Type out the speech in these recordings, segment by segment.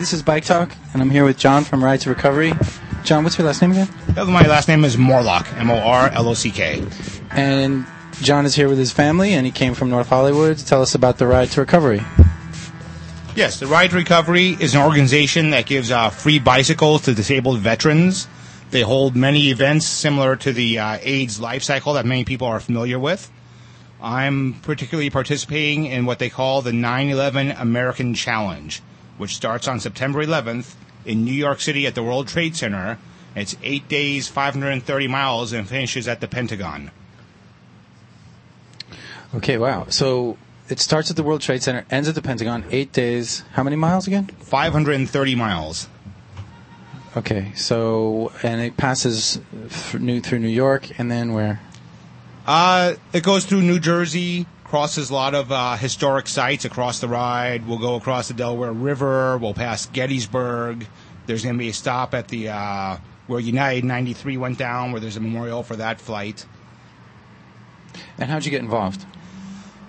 this is Bike Talk, and I'm here with John from Ride to Recovery. John, what's your last name again? My last name is Morlock, M O R L O C K. And John is here with his family, and he came from North Hollywood to tell us about the Ride to Recovery. Yes, the Ride to Recovery is an organization that gives uh, free bicycles to disabled veterans. They hold many events similar to the uh, AIDS life cycle that many people are familiar with. I'm particularly participating in what they call the 9 11 American Challenge, which starts on September 11th in New York City at the World Trade Center. It's eight days, 530 miles, and finishes at the Pentagon. Okay, wow. So it starts at the World Trade Center, ends at the Pentagon, eight days. How many miles again? 530 miles. Okay, so, and it passes through New York, and then where? Uh, it goes through New Jersey, crosses a lot of uh, historic sites across the ride. We'll go across the Delaware River. We'll pass Gettysburg. There's going to be a stop at the uh, where United 93 went down, where there's a memorial for that flight. And how'd you get involved?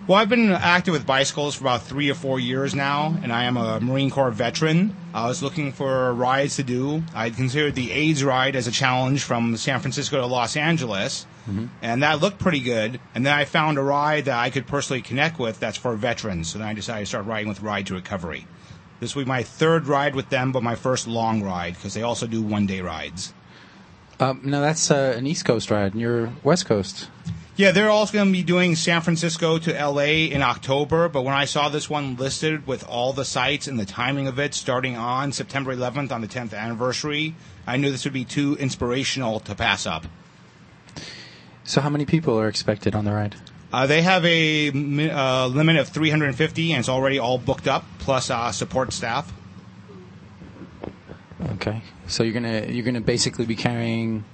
Well, I've been active with bicycles for about three or four years now, and I am a Marine Corps veteran. I was looking for rides to do. I considered the AIDS ride as a challenge from San Francisco to Los Angeles, mm-hmm. and that looked pretty good. And then I found a ride that I could personally connect with that's for veterans, so then I decided to start riding with Ride to Recovery. This will be my third ride with them, but my first long ride because they also do one day rides. Um, now that's uh, an East Coast ride, and you're West Coast. Yeah, they're also going to be doing San Francisco to LA in October, but when I saw this one listed with all the sites and the timing of it starting on September 11th on the 10th anniversary, I knew this would be too inspirational to pass up. So, how many people are expected on the ride? Uh, they have a uh, limit of 350, and it's already all booked up, plus uh, support staff. Okay, so you're gonna you're gonna basically be carrying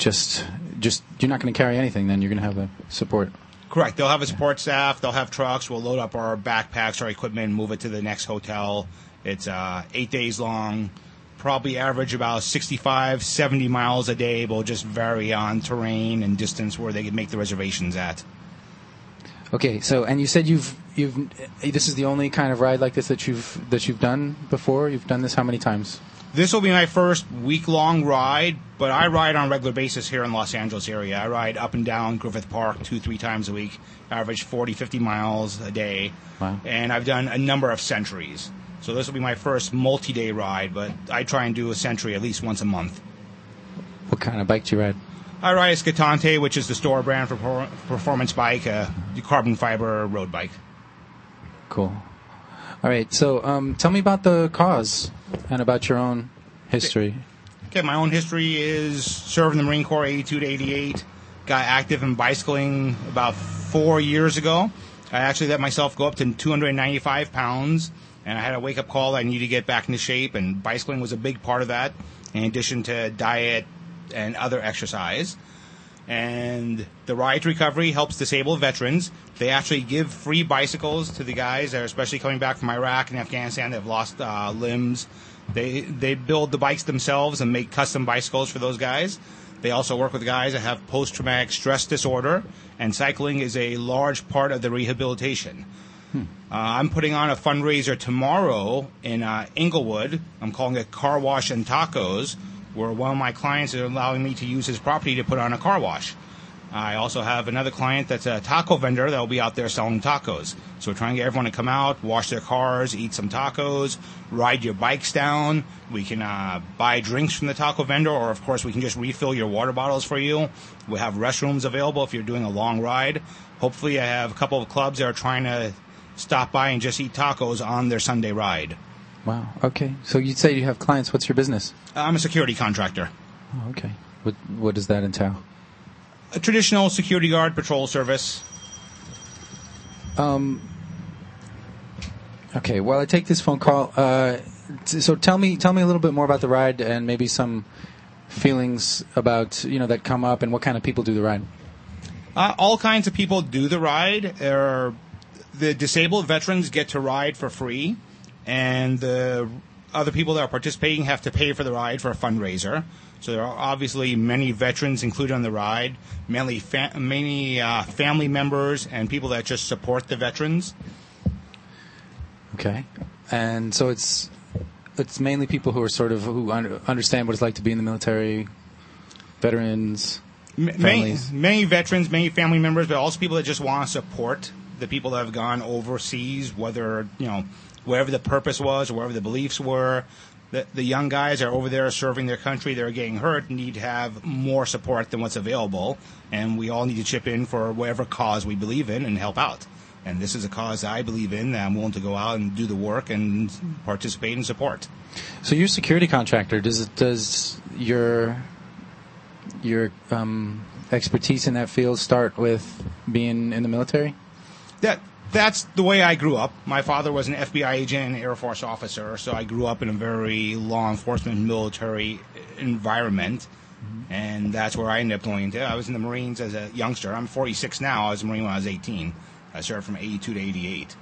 just just you're not going to carry anything. Then you're going to have the support. Correct. They'll have a support staff. They'll have trucks. We'll load up our backpacks, our equipment, move it to the next hotel. It's uh, eight days long. Probably average about 65, 70 miles a day. But will just vary on terrain and distance where they can make the reservations at. Okay, so and you said you've you've this is the only kind of ride like this that you've that you've done before. You've done this how many times? This will be my first week long ride, but I ride on a regular basis here in Los Angeles area. I ride up and down Griffith Park two, three times a week, average 40, 50 miles a day. Wow. And I've done a number of centuries. So this will be my first multi day ride, but I try and do a century at least once a month. What kind of bike do you ride? I ride a Scattante, which is the store brand for performance bike, a carbon fiber road bike. Cool. All right. So, um, tell me about the cause and about your own history. Okay, my own history is serving in the Marine Corps 82 to 88. Got active in bicycling about four years ago. I actually let myself go up to 295 pounds, and I had a wake up call. I needed to get back into shape, and bicycling was a big part of that, in addition to diet and other exercise and the Ride Recovery helps disabled veterans. They actually give free bicycles to the guys that are especially coming back from Iraq and Afghanistan that have lost uh, limbs. They they build the bikes themselves and make custom bicycles for those guys. They also work with guys that have post traumatic stress disorder, and cycling is a large part of the rehabilitation. Hmm. Uh, I'm putting on a fundraiser tomorrow in uh, Inglewood. I'm calling it Car Wash and Tacos where one of my clients is allowing me to use his property to put on a car wash. I also have another client that's a taco vendor that will be out there selling tacos. So we're trying to get everyone to come out, wash their cars, eat some tacos, ride your bikes down. We can uh, buy drinks from the taco vendor, or of course we can just refill your water bottles for you. We have restrooms available if you're doing a long ride. Hopefully, I have a couple of clubs that are trying to stop by and just eat tacos on their Sunday ride. Wow. Okay. So you'd say you have clients. What's your business? I'm a security contractor. Oh, okay. What What does that entail? A traditional security guard patrol service. Um. Okay. Well, I take this phone call. Uh, so tell me, tell me a little bit more about the ride and maybe some feelings about you know that come up and what kind of people do the ride. Uh, all kinds of people do the ride. There, the disabled veterans get to ride for free and the other people that are participating have to pay for the ride for a fundraiser. So there are obviously many veterans included on the ride, mainly fa- many uh, family members and people that just support the veterans. Okay, and so it's it's mainly people who are sort of who un- understand what it's like to be in the military, veterans. M- Many, families. many veterans, many family members, but also people that just want to support the people that have gone overseas, whether you know, wherever the purpose was wherever the beliefs were. The, the young guys are over there serving their country. They're getting hurt. Need to have more support than what's available, and we all need to chip in for whatever cause we believe in and help out. And this is a cause I believe in that I'm willing to go out and do the work and participate and support. So you're security contractor. Does it, does your your um, expertise in that field start with being in the military? That that's the way I grew up. My father was an FBI agent and Air Force officer, so I grew up in a very law enforcement military environment. And that's where I ended up going into. I was in the Marines as a youngster. I'm 46 now. I was a Marine when I was 18. I served from 82 to 88.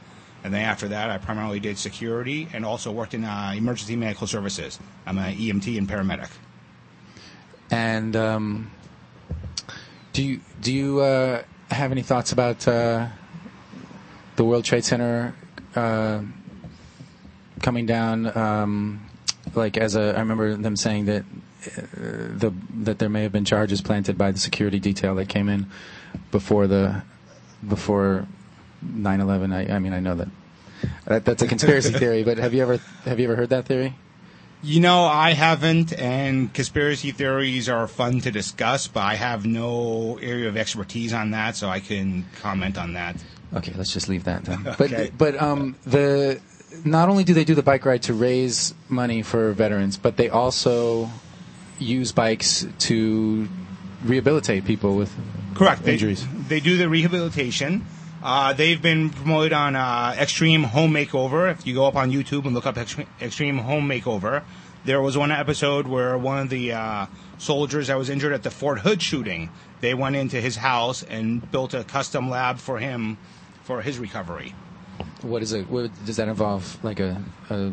And then after that, I primarily did security and also worked in uh, emergency medical services. I'm an EMT and paramedic. And um, do you do you uh, have any thoughts about uh, the World Trade Center uh, coming down? Um, like as a, I remember them saying that uh, the that there may have been charges planted by the security detail that came in before the before 9/11. I, I mean, I know that. that that's a conspiracy theory, but have you ever have you ever heard that theory? You know, I haven't, and conspiracy theories are fun to discuss, but I have no area of expertise on that, so I can comment on that. Okay, let's just leave that then. Okay. But but um the not only do they do the bike ride to raise money for veterans, but they also use bikes to rehabilitate people with Correct. They, injuries. They do the rehabilitation. Uh, they've been promoted on uh, Extreme Home Makeover. If you go up on YouTube and look up Extreme, Extreme Home Makeover, there was one episode where one of the uh, soldiers that was injured at the Fort Hood shooting, they went into his house and built a custom lab for him for his recovery. What is it? What, does that involve like a, a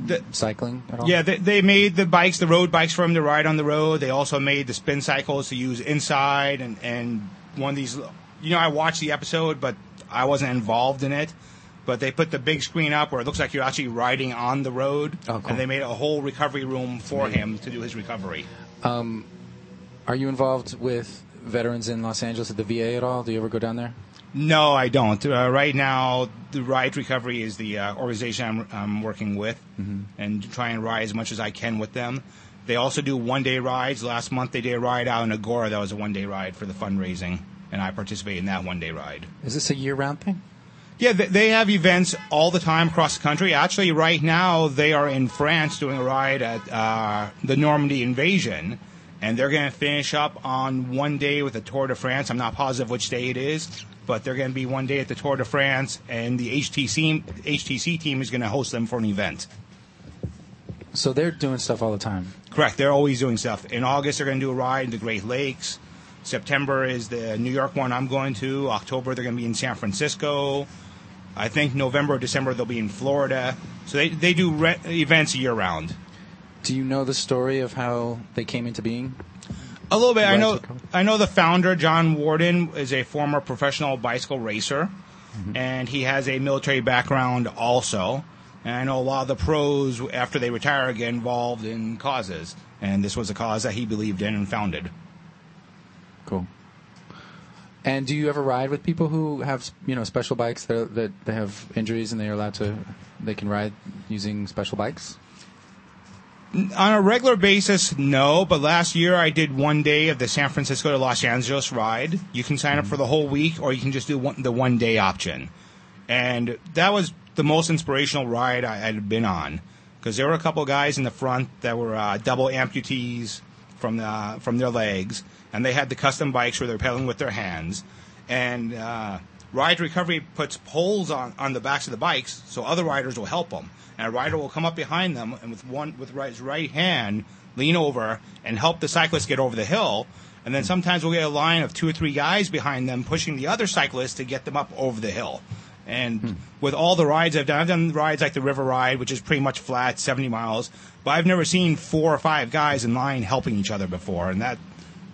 The, cycling at all? Yeah, they, they made the bikes, the road bikes for him to ride on the road. They also made the spin cycles to use inside and, and one of these, you know, I watched the episode, but I wasn't involved in it. But they put the big screen up where it looks like you're actually riding on the road. Oh, cool. And they made a whole recovery room for him to do his recovery. Um, are you involved with veterans in Los Angeles at the VA at all? Do you ever go down there? No, I don't. Uh, right now, the Ride Recovery is the uh, organization I'm, I'm working with, and try and ride as much as I can with them. They also do one-day rides. Last month, they did a ride out in Agoura. That was a one-day ride for the fundraising, and I participated in that one-day ride. Is this a year-round thing? Yeah, they, they have events all the time across the country. Actually, right now, they are in France doing a ride at uh, the Normandy invasion, and they're going to finish up on one day with the Tour de France. I'm not positive which day it is, but they're going to be one day at the Tour de France, and the HTC HTC team is going to host them for an event. So they're doing stuff all the time. Correct. They're always doing stuff. In August, they're going to do a ride in the Great Lakes. September is the New York one I'm going to. October, they're going to be in San Francisco. I think November or December, they'll be in Florida. So they, they do re- events year round. Do you know the story of how they came into being? A little bit. I know. I know the founder, John Wordin, is a former professional bicycle racer, mm-hmm. and he has a military background also. And I know a lot of the pros, after they retire, get involved in causes, and this was a cause that he believed in and founded. Cool. And do you ever ride with people who have you know special bikes that that they have injuries and they are allowed to they can ride using special bikes? On a regular basis, no. But last year, I did one day of the San Francisco to Los Angeles ride. You can sign up for the whole week, or you can just do one, the one day option. And that was the most inspirational ride I had been on, because there were a couple guys in the front that were uh, double amputees from the, from their legs, and they had the custom bikes where they're pedaling with their hands. And uh, Ride Recovery puts poles on, on the backs of the bikes so other riders will help them. And a rider will come up behind them and with one with his right hand lean over and help the cyclist get over the hill. And then sometimes we'll get a line of two or three guys behind them pushing the other cyclist to get them up over the hill. And with all the rides I've done, I've done rides like the River Ride, which is pretty much flat, 70 miles. But I've never seen four or five guys in line helping each other before, and that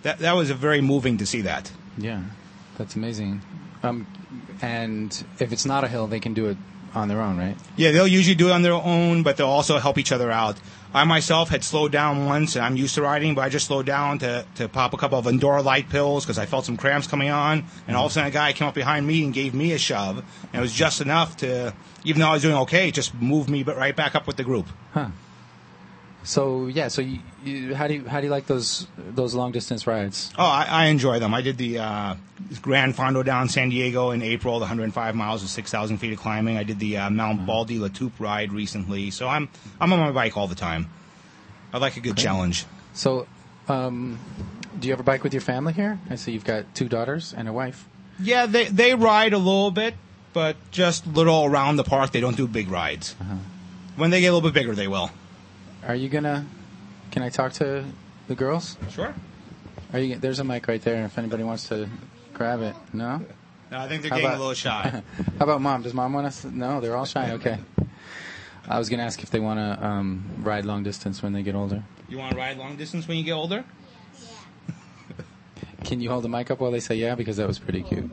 that that was a very moving to see that. Yeah, that's amazing. Um, and if it's not a hill, they can do it on their own, right? Yeah, they'll usually do it on their own, but they'll also help each other out. I myself had slowed down once, and I'm used to riding, but I just slowed down to, to pop a couple of Endurolyte pills because I felt some cramps coming on, and all of a sudden a guy came up behind me and gave me a shove, and it was just enough to, even though I was doing okay, just move me but right back up with the group. Huh. So yeah, so you, you, how do you how do you like those those long distance rides? Oh, I, I enjoy them. I did the uh, Grand Fondo down San Diego in April, the 105 miles and 6,000 feet of climbing. I did the uh, Mount Baldy Latoupe ride recently, so I'm I'm on my bike all the time. I like a good challenge. So, um, do you ever bike with your family here? I see you've got two daughters and a wife. Yeah, they they ride a little bit, but just little around the park. They don't do big rides. When they get a little bit bigger, they will. Are you gonna? Can I talk to the girls? Sure. Are you? There's a mic right there. If anybody wants to grab it, no. No, I think they're How getting about- a little shy. How about mom? Does mom want us? No, they're all shy. Okay. I was gonna ask if they want to um, ride long distance when they get older. you want to ride long distance when you get older? Yeah. Can you hold the mic up while they say yeah? Because that was pretty cute.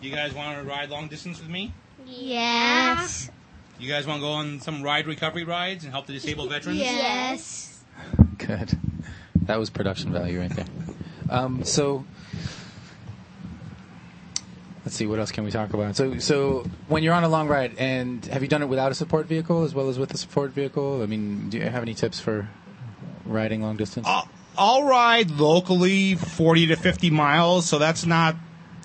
You guys want to ride long distance with me? Yes. You guys want to go on some ride recovery rides and help the disabled veterans? Yes. Good. That was production value right there. Um, so, let's see. What else can we talk about? So, so when you're on a long ride, and have you done it without a support vehicle as well as with a support vehicle? I mean, do you have any tips for riding long distance? I'll, I'll ride locally 40 to 50 miles, so that's not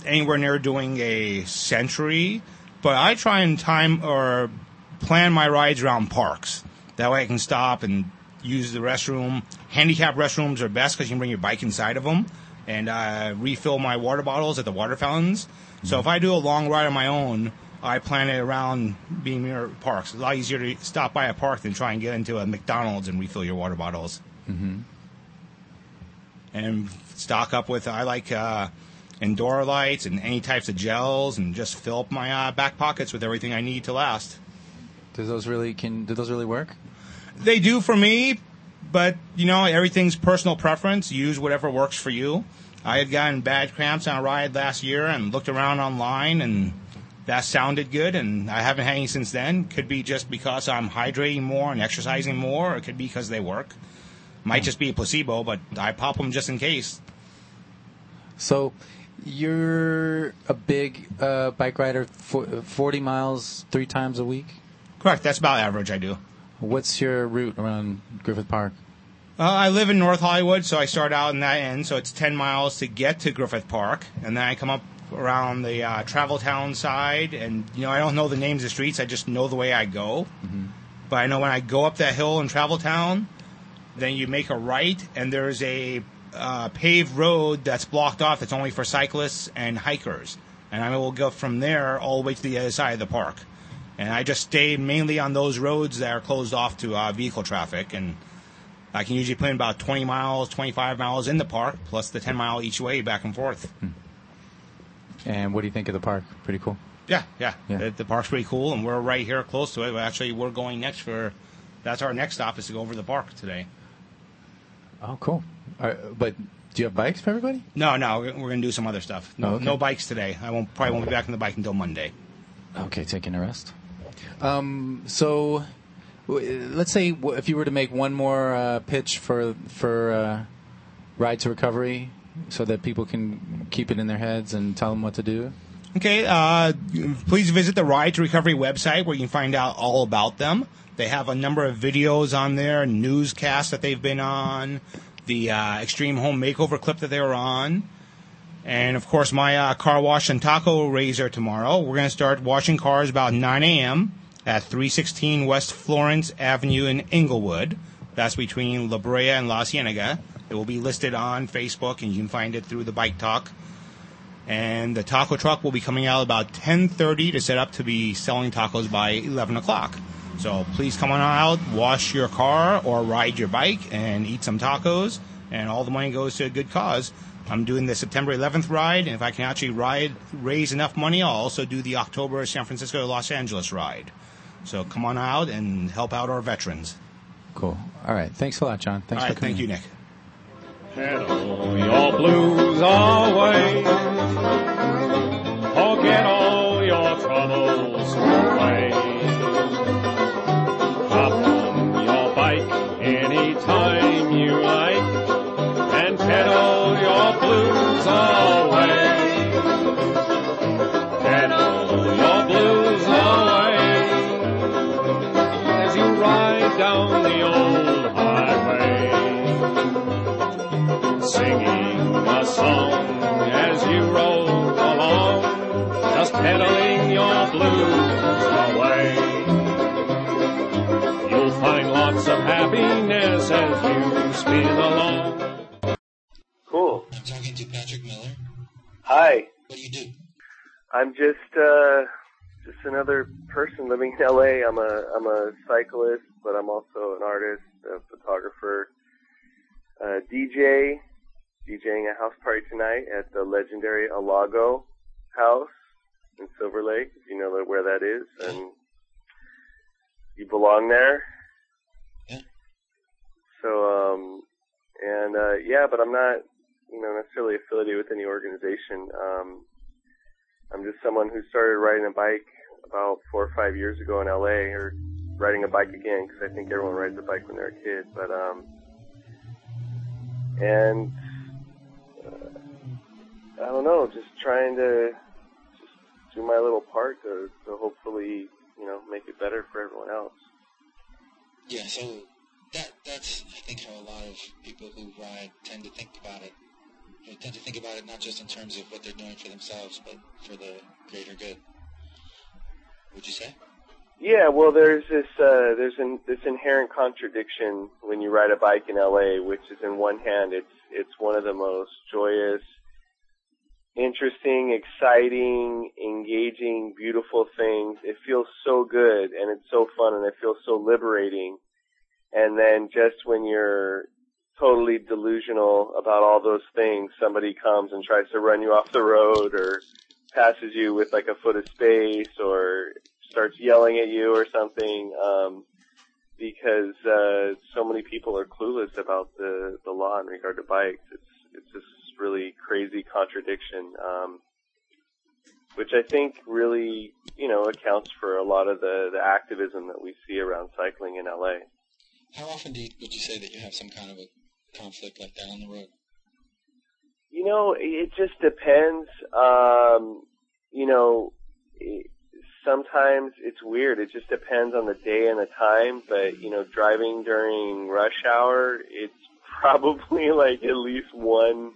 anywhere near doing a century. But I try and time or plan my rides around parks. That way I can stop and use the restroom. Handicap restrooms are best because you can bring your bike inside of them and uh, refill my water bottles at the water fountains. So if I do a long ride on my own, I plan it around being near parks. It's a lot easier to stop by a park than try and get into a McDonald's and refill your water bottles and stock up with I like uh, Endurolytes and any types of gels and just fill up my uh, back pockets with everything I need to last. Do those really can? Do those really work? They do for me, but you know everything's personal preference. Use whatever works for you. I had gotten bad cramps on a ride last year and looked around online and that sounded good and I haven't had any since then. Could be just because I'm hydrating more and exercising more, or it could be because they work. Might just be a placebo, but I pop them just in case. So, you're a big uh, bike rider, for, 40 miles three times a week. Correct. That's about average. I do. What's your route around Griffith Park? Uh, I live in North Hollywood, so I start out in that end. So it's 10 miles to get to Griffith Park, and then I come up around the uh, Travel Town side. And you know, I don't know the names of streets; I just know the way I go. But I know when I go up that hill in Travel Town, then you make a right, and there's a uh, paved road that's blocked off. That's only for cyclists and hikers. And I will go from there all the way to the other side of the park. And I just stay mainly on those roads that are closed off to uh, vehicle traffic and. I can usually put in about 20 miles, 25 miles in the park, plus the 10 mile each way back and forth. And what do you think of the park? Pretty cool. Yeah, yeah. Yeah. The, the park's pretty cool, and we're right here close to it. But actually, we're going next for. That's our next stop is to go over to the park today. Oh, cool. Uh, but do you have bikes for everybody? No, no, we're going to do some other stuff. No, Oh, okay. no bikes today. I won't probably won't be back on the bike until Monday. Okay, taking a rest. Um, so, let's say if you were to make one more uh, pitch for for uh, Ride to Recovery, so that people can keep it in their heads and tell them what to do. Okay, uh, please visit the Ride to Recovery website where you can find out all about them. They have a number of videos on there, newscasts that they've been on, the uh, Extreme Home Makeover clip that they were on, and of course my uh, car wash and taco razor tomorrow. We're going to start washing cars about 9 a.m. at 316 West Florence Avenue in Inglewood. That's between La Brea and La Cienega. It will be listed on Facebook, and you can find it through the Bike Talk and the taco truck will be coming out about 10.30 to set up to be selling tacos by 11 o'clock so please come on out wash your car or ride your bike and eat some tacos and all the money goes to a good cause i'm doing the september 11th ride and if i can actually ride raise enough money i'll also do the october san francisco to los angeles ride so come on out and help out our veterans Cool. All right. Thanks a lot, John. Thanks all for coming. thank you nick Channel your blues away. Forget all your troubles away. Singing a song as you roll along, just pedaling your blues away. You'll find lots of happiness as you spin along. Cool. I'm talking to Patrick Miller. Hi. What do you do? I'm just uh just another person living in LA. I'm a I'm a cyclist, but I'm also an artist, a photographer, a DJ, DJing a house party tonight at the legendary Alago House in Silver Lake, if you know where that is, and you belong there. Yeah. So um and uh yeah, but I'm not you know necessarily affiliated with any organization. Um I'm just someone who started riding a bike about four or five years ago in LA, or riding a bike again because I think everyone rides a bike when they're a kid. But um, and I don't know, just trying to just do my little part to to hopefully you know make it better for everyone else. Yeah, so that that's I think how a lot of people who ride tend to think about it. They tend to think about it not just in terms of what they're doing for themselves, but for the greater good. Would you say? Yeah, well, there's this uh, there's an, this inherent contradiction when you ride a bike in LA, which is in one hand, it's it's one of the most joyous, interesting, exciting, engaging, beautiful things. It feels so good and it's so fun and it feels so liberating. And then just when you're totally delusional about all those things, somebody comes and tries to run you off the road or passes you with like a foot of space or starts yelling at you or something um, because uh, so many people are clueless about the the law in regard to bikes. It's it's this really crazy contradiction, um, which I think really you know accounts for a lot of the the activism that we see around cycling in LA. How often do you, would you say that you have some kind of a conflict like that on the road? You know, it just depends. Um, you know, it, sometimes it's weird. It just depends on the day and the time. But you know, driving during rush hour, it's probably like at least one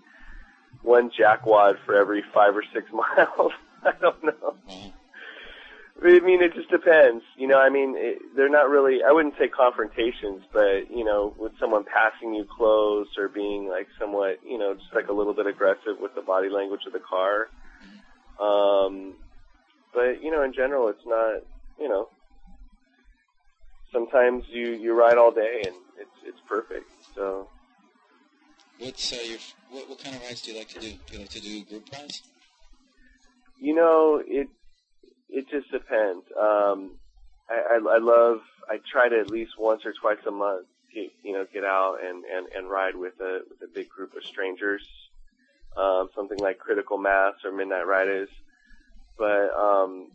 one jackwad for every five or six miles. I don't know. Uh-huh. I mean, it just depends. You know, I mean, it, they're not really, I wouldn't say confrontations, but, you know, with someone passing you close or being like somewhat, you know, just like a little bit aggressive with the body language of the car. Um, but, you know, in general, it's not, you know, sometimes you, you ride all day and it's, it's perfect. So, What's uh, your what, what kind of rides do you like to do? Do you like to do group rides? you know, it, it just depends. Um, I, I, I love, I try to at least once or twice a month, get, you know, get out and, and, and ride with a, with a big group of strangers. Um, something like Critical Mass or Midnight Riders. But, um,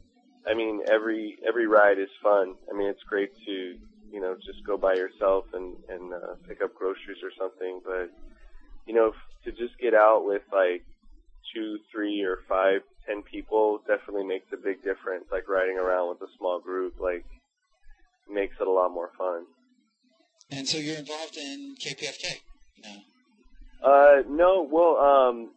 I mean, every, every ride is fun. I mean, it's great to, you know, just go by yourself and, and, uh, pick up groceries or something. But, you know, to just get out with like two, three, or five, ten people definitely makes a big difference. Like riding around with a small group, like makes it a lot more fun. And so you're involved in KPFK now. Uh, no, well, um,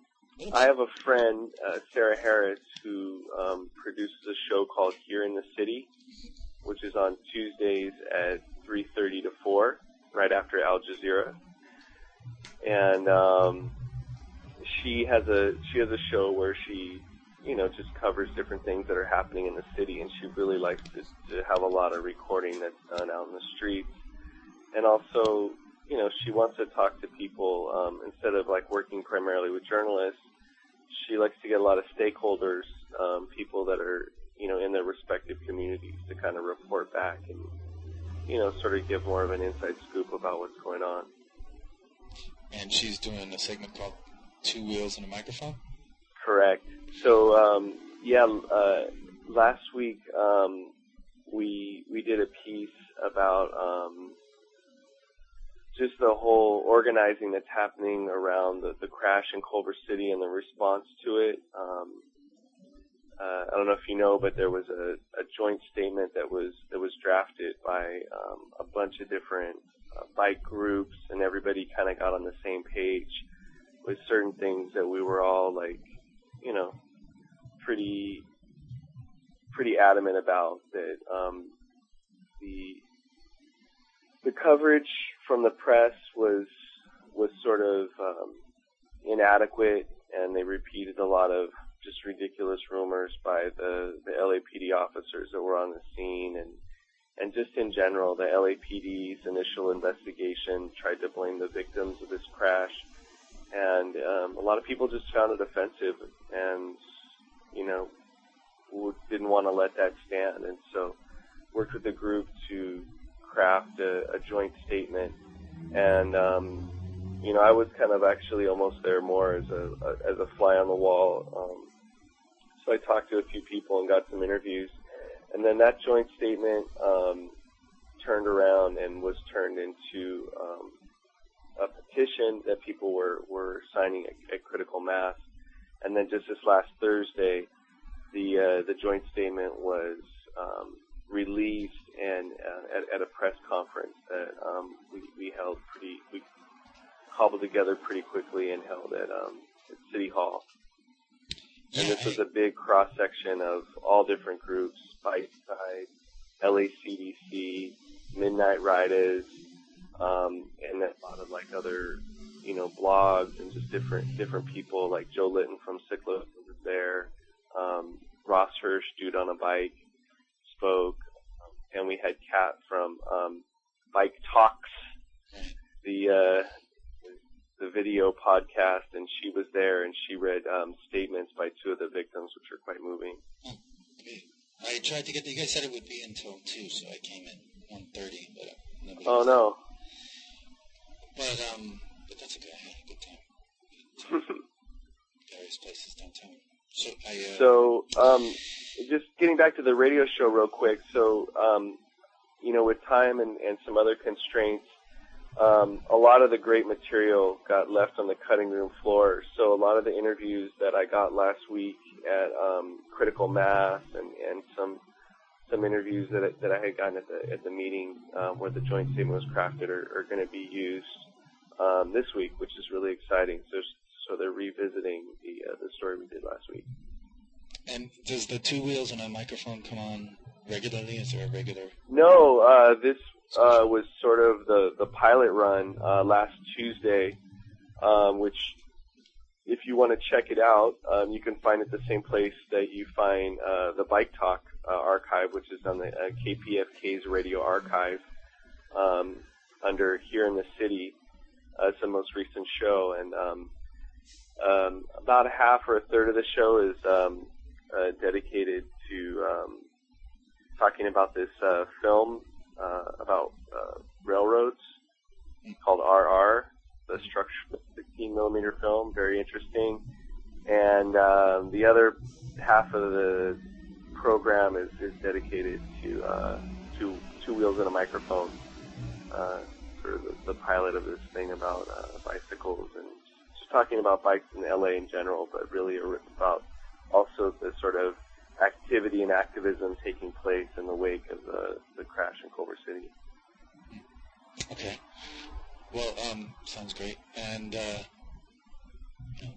I have a friend, uh, Sarah Harris, who um, produces a show called Here in the City, which is on Tuesdays at 3:30 to 4, right after Al Jazeera. And um, she has a she has a show where she, you know, just covers different things that are happening in the city, and she really likes to, to have a lot of recording that's done out in the streets. And also, you know, she wants to talk to people um, instead of like working primarily with journalists. She likes to get a lot of stakeholders, um, people that are, you know, in their respective communities to kind of report back and, you know, sort of give more of an inside scoop about what's going on. And she's doing a segment called Two Wheels and a Microphone. Correct. So um, yeah, uh, last week um, we we did a piece about um, just the whole organizing that's happening around the, the crash in Culver City and the response to it. Um, uh, I don't know if you know, but there was a, a joint statement that was that was drafted by um, a bunch of different uh, bike groups, and everybody kind of got on the same page with certain things that we were all like, you know, pretty pretty adamant about that um, the the coverage from the press was was sort of um, inadequate, and they repeated a lot of just ridiculous rumors by the the LAPD officers that were on the scene, and and just in general, the LAPD's initial investigation tried to blame the victims of this crash, and um, a lot of people just found it offensive, and you know didn't want to let that stand, and so worked with the group to craft a, a joint statement. And um, you know, I was kind of actually almost there more as a, a as a fly on the wall. Um, so I talked to a few people and got some interviews, and then that joint statement um, turned around and was turned into um, a petition that people were were signing at, at critical mass. And then just this last Thursday, the uh, the joint statement was um, released and uh, at, at a press conference that um, we, we held pretty we cobbled together pretty quickly and held at, um, at City Hall. And this was a big cross section of all different groups: Bite Side, LACBC, Midnight Riders, um, and a lot of like other you know blogs and just different different people like Joe Linton from Ciclo was there. Um, Ross Hirsch, dude on a bike, spoke, and we had Kat from um, Bike Talks, the uh, the video podcast, and she was there, and she read um, statements by two of the victims, which are quite moving. I tried to get. You guys said it would be until two, so I came at one thirty, but uh, nobody. Oh no! But um, but that's okay. I had a good time. Various places downtown. So I. Uh, So, um, just getting back to the radio show real quick. So, um, you know, with time and, and some other constraints, um, a lot of the great material got left on the cutting room floor. So, a lot of the interviews that I got last week at um, Critical Mass and, and some some interviews that I, that I had gotten at the at the meeting um, where the joint statement was crafted are, are going to be used um, this week, which is really exciting. So, so they're revisiting the uh, the story we did last week. and does the two wheels and a microphone come on regularly? Is there a regular? No, uh, this uh, was sort of the, the pilot run uh, last Tuesday, um, which, if you want to check it out, um, you can find it the same place that you find uh, the Bike Talk uh, archive, which is on the uh, KPFK's radio archive um, under Here in the City. Uh, it's the most recent show, and um, um, about a half or a third of the show is um, dedicated to talking about this uh, film uh, about uh, railroads called RR, the structure 16 millimeter film, very interesting. And um, the other half of the program is, is dedicated to uh, two two wheels and a microphone, uh, of the, the pilot of this thing about uh, bicycles and just talking about bikes in LA in general, but really about also the sort of activity and activism taking place in the wake of the, the crash in Culver City. Okay. Well, um, sounds great, and uh, you know,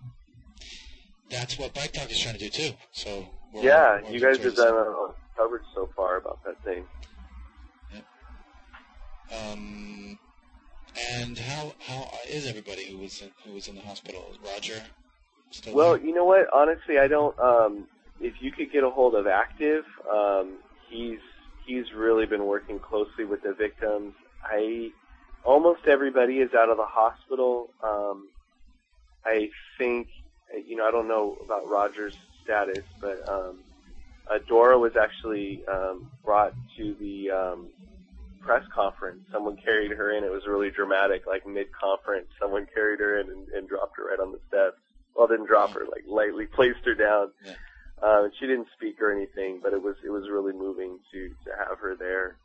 that's what Bike Talk is trying to do too. So we're yeah, you guys have done a coverage so far about that thing. Um, and how how is everybody who was in, who was in the hospital? Roger still Well, there? you know what? Honestly, I don't. Um, if you could get a hold of Active, um, he's he's really been working closely with the victims. I almost everybody is out of the hospital. Um, I think you know I don't know about Roger's status, but um, uh, Dora was actually um, brought to the um, press conference. Someone carried her in. It was really dramatic, like mid-conference. Someone carried her in and, and dropped her right on the steps. Well, didn't drop her, like lightly placed her down. Yeah. Uh, she didn't speak or anything, but it was it was really moving to to have her there.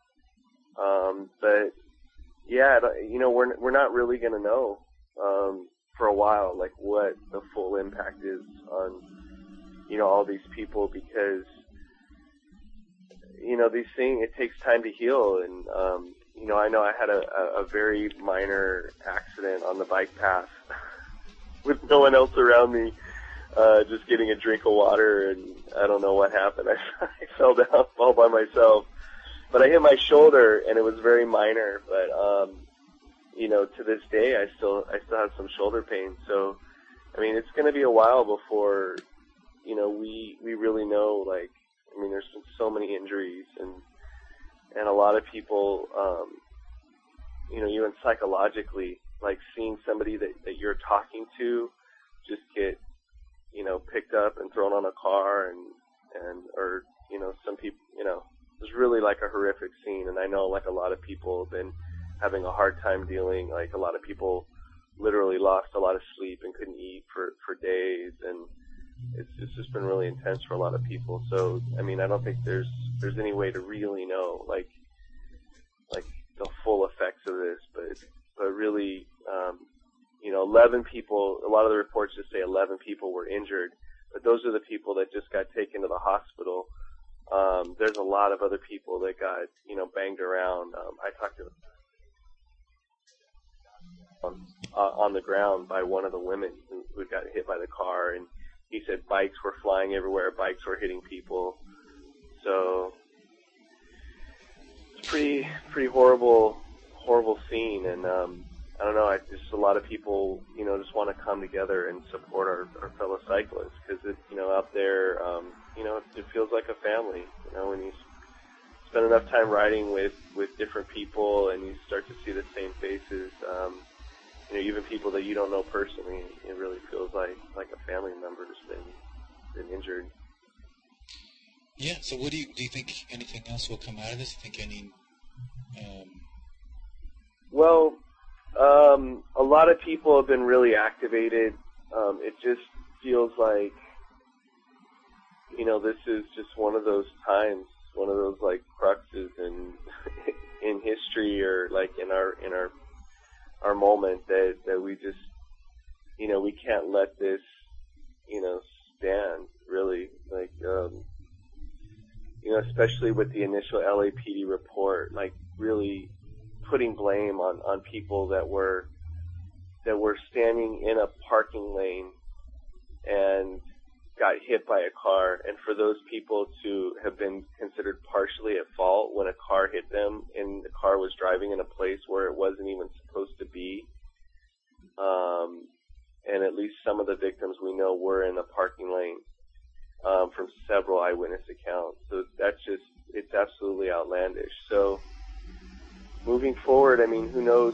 Um, but yeah, you know, we're we're not really to know um, for a while, like what the full impact is on you know all these people because you know these things it takes time to heal and um, you know, I know I had a, a very minor accident on the bike path with no one else around me, uh, just getting a drink of water, and I don't know what happened. I, I fell down all by myself, but I hit my shoulder, and it was very minor. But um, you know, to this day, I still I still have some shoulder pain. So, I mean, it's going to be a while before you know we we really know. Like, I mean, there's been so many injuries and and a lot of people, um, you know, even psychologically, like seeing somebody that, that you're talking to just get, you know, picked up and thrown on a car and, and, or, you know, some people, you know, it was really like a horrific scene. And I know like a lot of people have been having a hard time dealing, like a lot of people literally lost a lot of sleep and couldn't eat for, for days. And, it's it's just been really intense for a lot of people. So I mean, I don't think there's there's any way to really know like like the full effects of this, but but really, um, you know, 11 people. A lot of the reports just say 11 people were injured, but those are the people that just got taken to the hospital. Um, there's a lot of other people that got you know banged around. Um, I talked to um, uh, on the ground by one of the women who, who got hit by the car and he said bikes were flying everywhere, bikes were hitting people. So it's pretty pretty horrible horrible scene and um I don't know, I just a lot of people, you know, just want to come together and support our, our fellow cyclists because it, you know, out there, um, you know, it, it feels like a family. You know, when you spend enough time riding with with different people and you start to see the same faces, um, you know, even people that you don't know personally, it really feels like like a family member has been been injured. Yeah. So, what do you do? You think anything else will come out of this? Think any? Um... Well, um, a lot of people have been really activated. Um, it just feels like, you know, this is just one of those times, one of those like cruxes in in history or like in our in our our moment that that we just you know we can't let this you know stand really like um you know especially with the initial LAPD report like really putting blame on on people that were that were standing in a parking lane and got hit by a car. And for those people to have been considered partially at fault when a car hit them and the car was driving in a place where it wasn't even supposed to be um, and at least some of the victims we know were in the parking lane um, from several eyewitness accounts. So that's just it's absolutely outlandish. So moving forward I mean who knows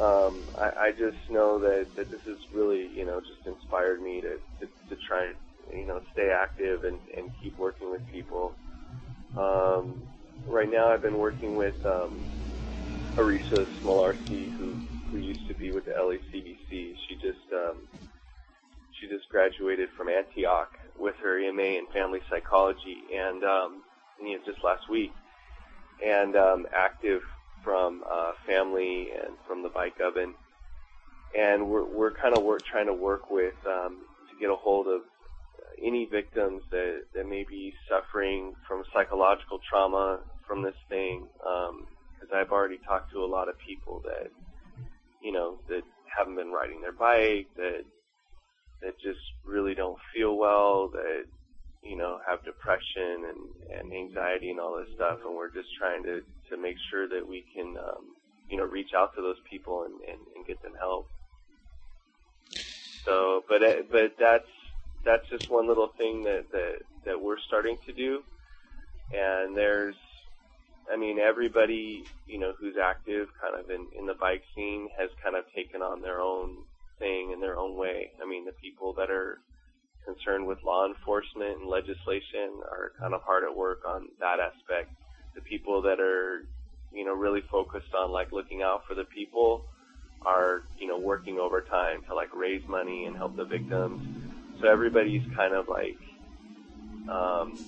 um, I, I just know that, that this has really, you know, just inspired me to, to, to try and you know, stay active and, and keep working with people. Um, right now, I've been working with um, Aurisha Smolarski, who who used to be with the LACBC. She just um, she just graduated from Antioch with her MA in family psychology, and um, you know, just last week, and um, active from uh, family and from the bike oven, and we're we're kind of work trying to work with um, to get a hold of any victims that, that may be suffering from psychological trauma from this thing, because um, I've already talked to a lot of people that, you know, that haven't been riding their bike, that that just really don't feel well, that you know have depression and, and anxiety and all this stuff, and we're just trying to to make sure that we can, um, you know, reach out to those people and, and, and get them help. So, but but that's that's just one little thing that, that, that we're starting to do. And there's, I mean, everybody, you know, who's active kind of in, in the bike scene has kind of taken on their own thing in their own way. I mean, the people that are concerned with law enforcement and legislation are kind of hard at work on that aspect. The people that are, you know, really focused on like looking out for the people are, you know, working overtime to like raise money and help the victims. So everybody's kind of like, um,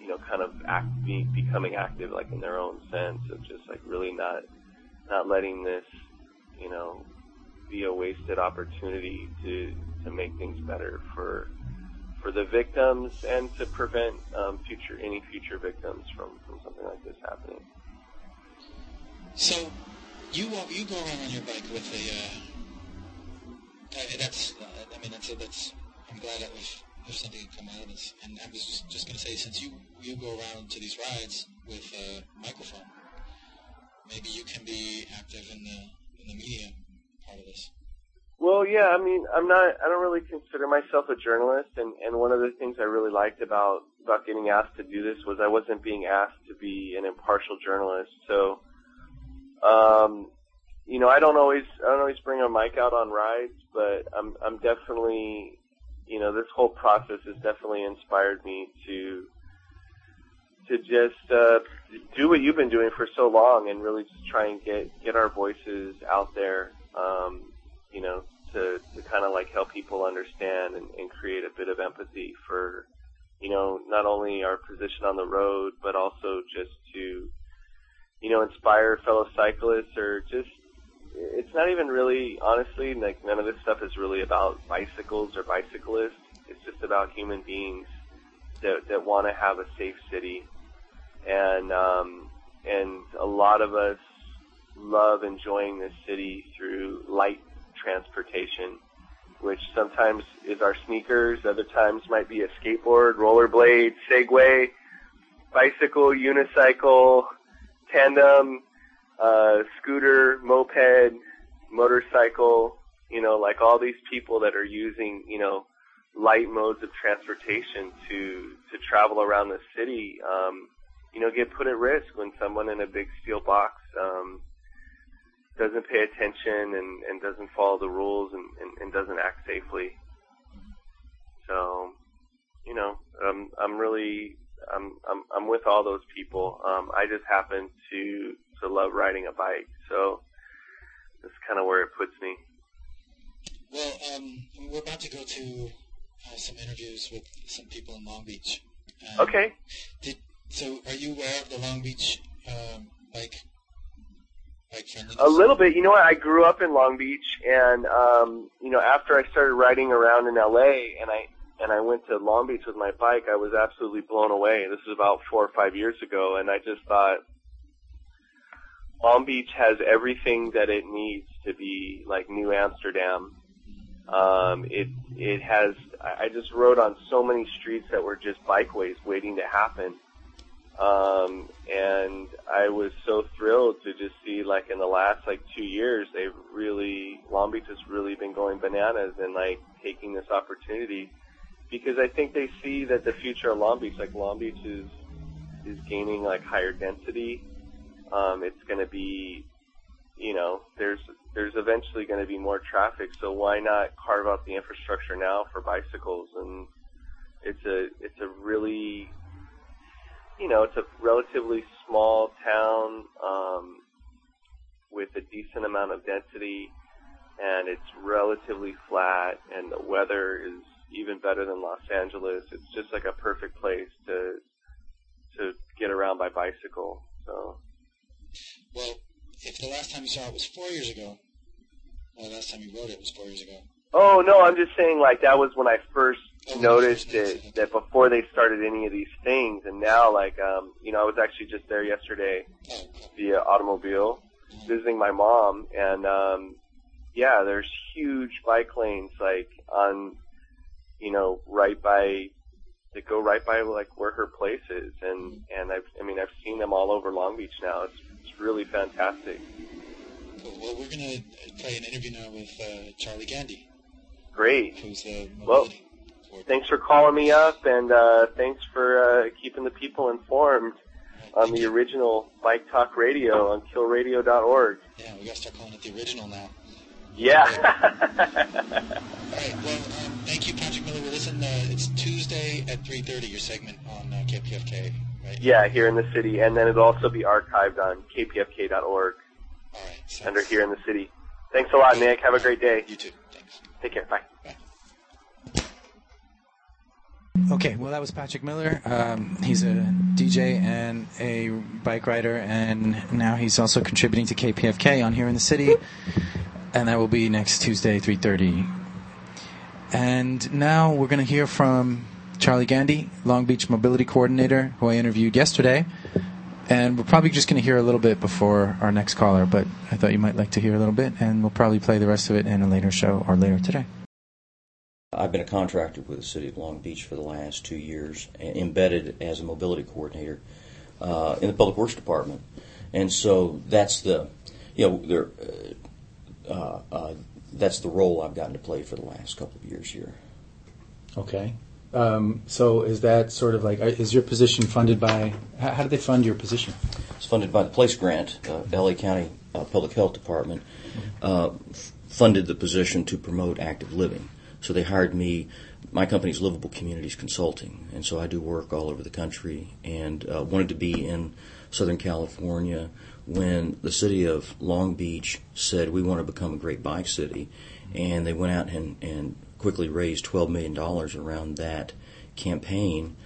you know, kind of act, be, becoming active, like in their own sense of just like really not, not letting this, you know, be a wasted opportunity to to make things better for for the victims and to prevent um, future any future victims from from something like this happening. So, you you go around on your bike with a. Uh, uh, that's. I mean, that's. that's. I'm glad that if, if something come out of this. And I was just, just going to say, since you you go around to these rides with a microphone, maybe you can be active in the in the media part of this. Well, yeah, I mean, I'm not, I don't really consider myself a journalist, and, and one of the things I really liked about, about getting asked to do this was I wasn't being asked to be an impartial journalist. So, um, you know, I don't always, I don't always bring a mic out on rides, but I'm, I'm definitely, you know, this whole process has definitely inspired me to, to just, uh, do what you've been doing for so long and really just try and get, get our voices out there. Um, you know, to, to kind of like help people understand and, and create a bit of empathy for, you know, not only our position on the road, but also just to, you know, inspire fellow cyclists or just, it's not even really, honestly, like none of this stuff is really about bicycles or bicyclists. It's just about human beings that, that want to have a safe city. And, um, and a lot of us love enjoying this city through light transportation, which sometimes is our sneakers, other times might be a skateboard, rollerblade, Segway, bicycle, unicycle, tandem, uh, scooter, moped, motorcycle, you know, like all these people that are using, you know, light modes of transportation to, to travel around the city, um, you know, get put at risk when someone in a big steel box, um, doesn't pay attention and, and doesn't follow the rules and, and, and doesn't act safely. So, you know, um, I'm really, I'm, I'm, I'm with all those people. Um, I just happen to, to love riding a bike. So that's kind of where it puts me. Well, um, we're about to go to uh, some interviews with some people in Long Beach. Um, Okay. Did, so, are you aware of the Long Beach um, bike? A little bit. You know what? I grew up in Long Beach, and um, you know, after I started riding around in LA, and I and I went to Long Beach with my bike, I was absolutely blown away. This was about four or five years ago, and I just thought Long Beach has everything that it needs to be like New Amsterdam. Um, it it has. I just rode on so many streets that were just bikeways waiting to happen. Um, and I was so thrilled to just see like in the last like two years, they've really, Long Beach has really been going bananas and like taking this opportunity because I think they see that the future of Long Beach, like Long Beach is, is gaining like higher density. Um, it's going to be, you know, there's, there's eventually going to be more traffic. So why not carve out the infrastructure now for bicycles? And it's a, it's a really, you know, it's a relatively small town um, with a decent amount of density, and it's relatively flat, and the weather is even better than Los Angeles. It's just like a perfect place to to get around by bicycle. So Well, if the last time you saw it was four years ago, or the last time you rode it was four years ago, Oh no, I'm just saying like that was when I first noticed when you first it that before they started any of these things and now like um you know, I was actually just there yesterday via automobile visiting my mom and um yeah, there's huge bike lanes like on you know, right by that go right by like where her place is and and I've I mean I've seen them all over Long Beach now. It's it's really fantastic. Cool. Well, we're gonna play an interview now with uh, Charlie Gandy, Great. who's the Well, mobility coordinator. Thanks for calling me up and uh thanks for uh keeping the people informed on the original Bike Talk Radio on killradio.org. Yeah, we gotta start calling it the original now. Yeah. All right. Well, um, thank you, Patrick Miller. Well, listen, uh, it's Tuesday at 3:30. Your segment on uh, KPFK, right? yeah, here in the city and then it'll also be archived on kpfk.org All right. So under here in the city. Thanks a lot, Nick. Have a great day. You too. Thanks. Take care. Bye. Okay, well, that was Patrick Miller. Um, he's a DJ and a bike rider, and now he's also contributing to KPFK on here in the city, and that will be next Tuesday, 3:30. And now we're going to hear from Charlie Gandy, Long Beach Mobility Coordinator, who I interviewed yesterday, And we're probably just going to hear a little bit before our next caller, but I thought you might like to hear a little bit, and we'll probably play the rest of it in a later show or later today. I've been a contractor with the city of Long Beach for the last two years, embedded as a mobility coordinator uh, in the public works department, and so that's the, you know, there, uh, uh, that's the role I've gotten to play for the last couple of years here. Okay. Um, so is that sort of like, uh, is your position funded by, how, how do they fund your position? It's funded by the Place Grant. Uh, LA County uh, Public Health Department uh, funded the position to promote active living. So they hired me. My company's Livable Communities Consulting, and so I do work all over the country. And uh, wanted to be in Southern California when the city of Long Beach said we want to become a great bike city, and they went out and, and quickly raised $12 million around that campaign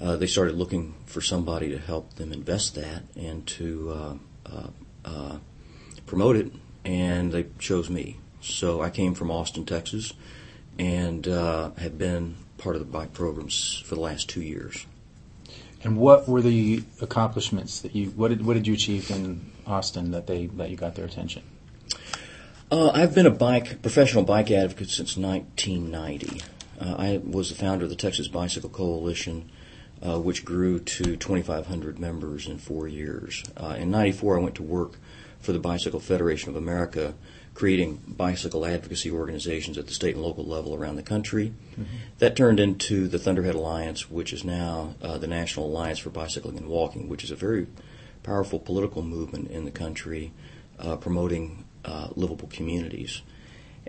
uh, they started looking for somebody to help them invest that and to uh, uh, uh, promote it, and they chose me. So I came from Austin, Texas, and uh, have been part of the bike programs for the last two years. And what were the accomplishments that you, what did, what did you achieve in Austin that they, that you got their attention? Uh, I've been a bike professional bike advocate since 1990. Uh, I was the founder of the Texas Bicycle Coalition, uh, which grew to 2,500 members in four years. Uh, in '94, I went to work for the Bicycle Federation of America, creating bicycle advocacy organizations at the state and local level around the country. That turned into the Thunderhead Alliance, which is now uh, the National Alliance for Bicycling and Walking, which is a very powerful political movement in the country uh, promoting uh, livable communities.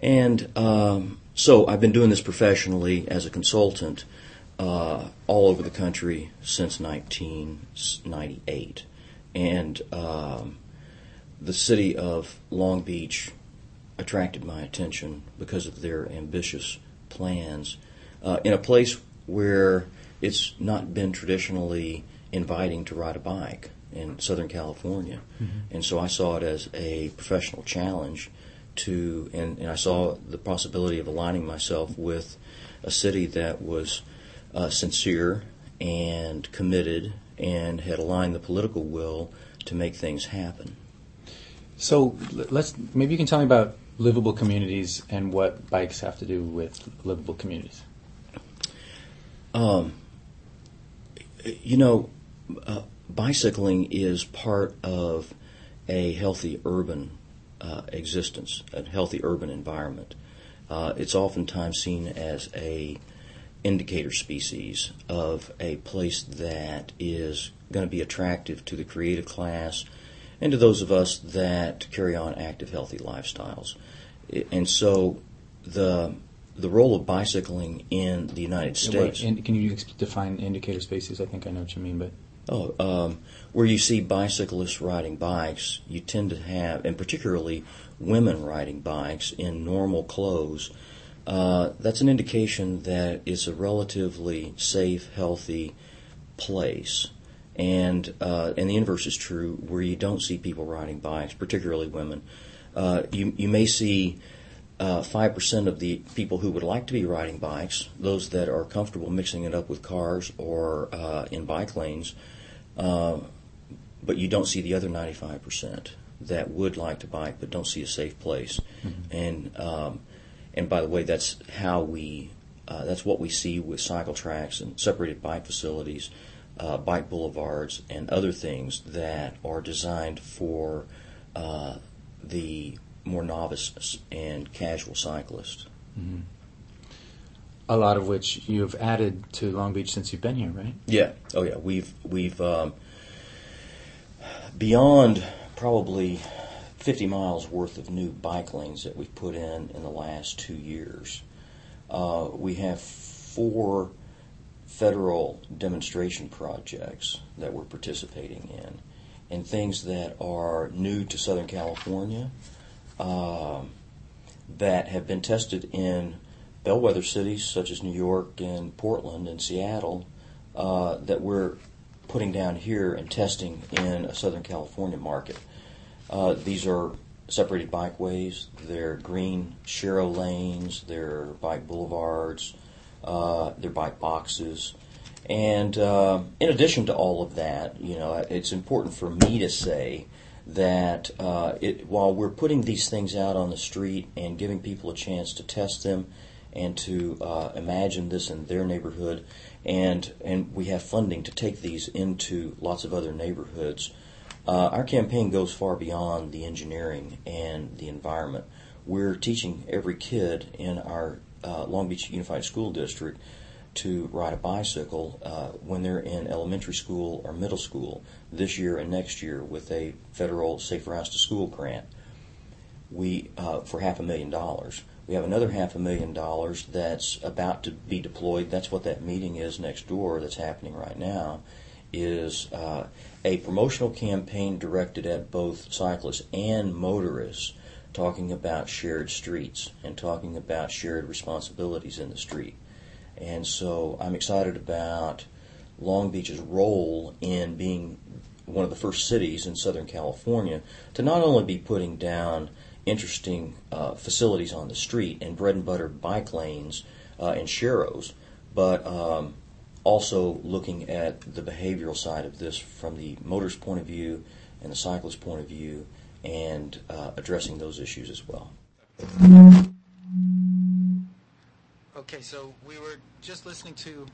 And um, so I've been doing this professionally as a consultant uh, all over the country since 1998. And um, the city of Long Beach attracted my attention because of their ambitious plans uh, in a place where it's not been traditionally inviting to ride a bike in Southern California. And so I saw it as a professional challenge to, and, and I saw the possibility of aligning myself with a city that was uh, sincere and committed and had aligned the political will to make things happen. So let's, maybe you can tell me about livable communities and what bikes have to do with livable communities. Um, you know, uh, bicycling is part of a healthy urban uh, existence, a healthy urban environment. Uh, it's oftentimes seen as a indicator species of a place that is going to be attractive to the creative class and to those of us that carry on active, healthy lifestyles. And so the the role of bicycling in the United States. in- can you define indicator species? I think I know what you mean, but Oh, um, where you see bicyclists riding bikes, you tend to have, and particularly women riding bikes in normal clothes. Uh, that's an indication that it's a relatively safe, healthy place. And uh, and the inverse is true, where you don't see people riding bikes, particularly women. Uh, you you may see uh, five percent of the people who would like to be riding bikes, those that are comfortable mixing it up with cars or uh, in bike lanes, uh, but you don't see the other ninety-five percent that would like to bike but don't see a safe place. And um, and by the way, that's how we uh, that's what we see with cycle tracks and separated bike facilities, uh, bike boulevards, and other things that are designed for uh, the more novice and casual cyclist. a lot of which you have added to Long Beach since you've been here, right? Yeah. Oh, yeah. We've we've um, beyond probably 50 miles worth of new bike lanes that we've put in in the last two years. Uh, we have four federal demonstration projects that we're participating in, and things that are new to Southern California um, that have been tested in bellwether cities such as New York and Portland and Seattle uh, that we're putting down here and testing in a Southern California market. Uh, these are separated bikeways, they're green sharrow lanes, they're bike boulevards, uh, they're bike boxes, And uh, in addition to all of that, you know, it's important for me to say that uh, it, while we're putting these things out on the street and giving people a chance to test them and to uh, imagine this in their neighborhood, and and we have funding to take these into lots of other neighborhoods. Uh, our campaign goes far beyond the engineering and the environment. We're teaching every kid in our uh, Long Beach Unified School District to ride a bicycle uh, when they're in elementary school or middle school this year and next year with a federal Safer Routes to School grant. We uh, for half a million dollars. We have another half a million dollars that's about to be deployed. That's what that meeting is next door that's happening right now. Is uh, a promotional campaign directed at both cyclists and motorists, talking about shared streets and talking about shared responsibilities in the street. And so I'm excited about Long Beach's role in being one of the first cities in Southern California to not only be putting down interesting uh, facilities on the street and bread and butter bike lanes uh, and sharrows, but um, also looking at the behavioral side of this from the motor's point of view and the cyclist's point of view and uh, addressing those issues as well. Okay, so we were just listening to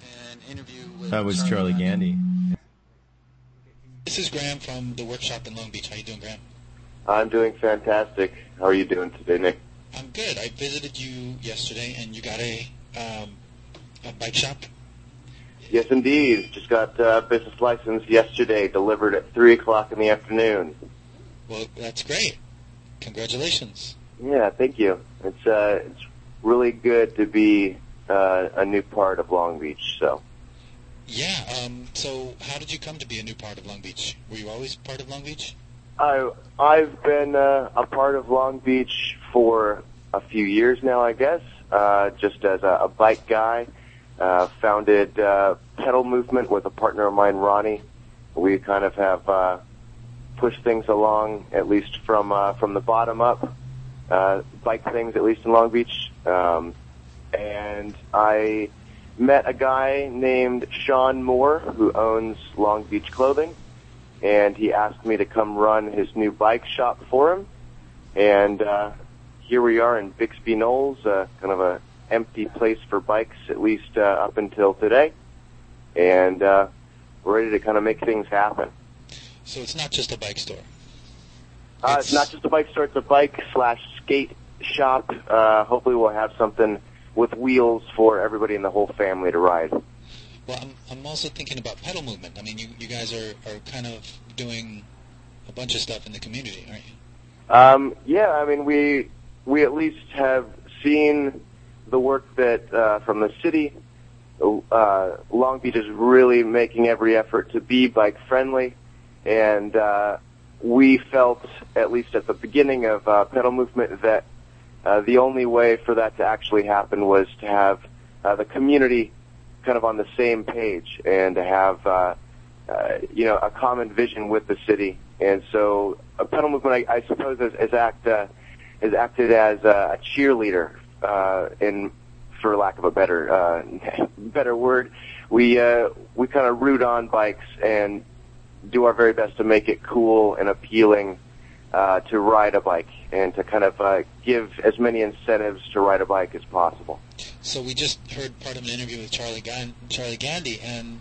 an interview with. That was Charlie Gandy. This is Graham from the workshop in Long Beach. How you doing, Graham? I'm doing fantastic. How are you doing today, Nick? I'm good. I visited you yesterday, and you got a um, a bike shop. Yes, indeed. Just got a uh, business license yesterday, delivered at 3 o'clock in the afternoon. Well, that's great. Congratulations. Yeah, thank you. It's uh, it's really good to be uh, a new part of Long Beach. So. Yeah. Um, so, how did you come to be a new part of Long Beach? Were you always part of Long Beach? I I've been uh, a part of Long Beach for a few years now, I guess. Uh, just as a, a bike guy, uh, founded uh, Pedal Movement with a partner of mine, Ronnie. We kind of have uh, pushed things along, at least from uh, from the bottom up, uh, bike things, at least in Long Beach. Um, and I met a guy named Sean Moore who owns Long Beach Clothing, and he asked me to come run his new bike shop for him. And uh, here we are in Bixby Knolls, uh, kind of a empty place for bikes, at least uh, up until today. And uh, we're ready to kind of make things happen. So it's not just a bike store. Uh, it's, it's not just a bike store; it's a bike slash skate shop. Uh, hopefully, we'll have something with wheels for everybody in the whole family to ride. Well, I'm, I'm also thinking about pedal movement. I mean, you, you guys are, are kind of doing a bunch of stuff in the community, aren't you? Um, yeah, I mean, we we at least have seen the work that uh, from the city. Uh, Long Beach is really making every effort to be bike friendly, and uh, we felt, at least at the beginning of uh, pedal movement, that uh, the only way for that to actually happen was to have uh, the community kind of on the same page and to have uh, uh, you know a common vision with the city. And so a pedal movement, I, I suppose, has, has act uh, has acted as a, cheerleader uh, in, for lack of a better uh, better word. We uh, we kind of root on bikes and do our very best to make it cool and appealing uh, to ride a bike and to kind of uh, give as many incentives to ride a bike as possible. So we just heard part of an interview with Charlie Gan- Charlie Gandy, and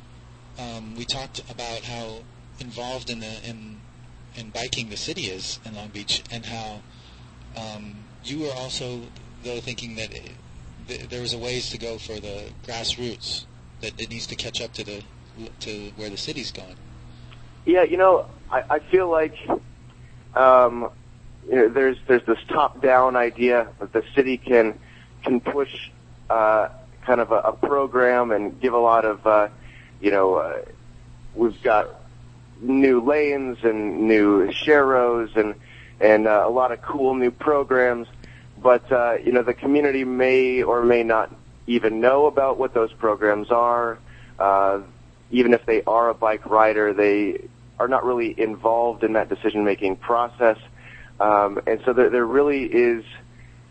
um, we talked about how involved in the in in biking the city is in Long Beach, and how um, you were also though thinking that it, th- there was a ways to go for the grassroots that it needs to catch up to the to where the city's going. Yeah, you know, I, I feel like um, you know, there's there's this top-down idea that the city can can push uh, kind of a, a program and give a lot of uh, you know uh, we've got new lanes and new sharrows and and uh, a lot of cool new programs, but uh, you know the community may or may not even know about what those programs are. Uh, even if they are a bike rider, they are not really involved in that decision making process. Um, and so there, there really is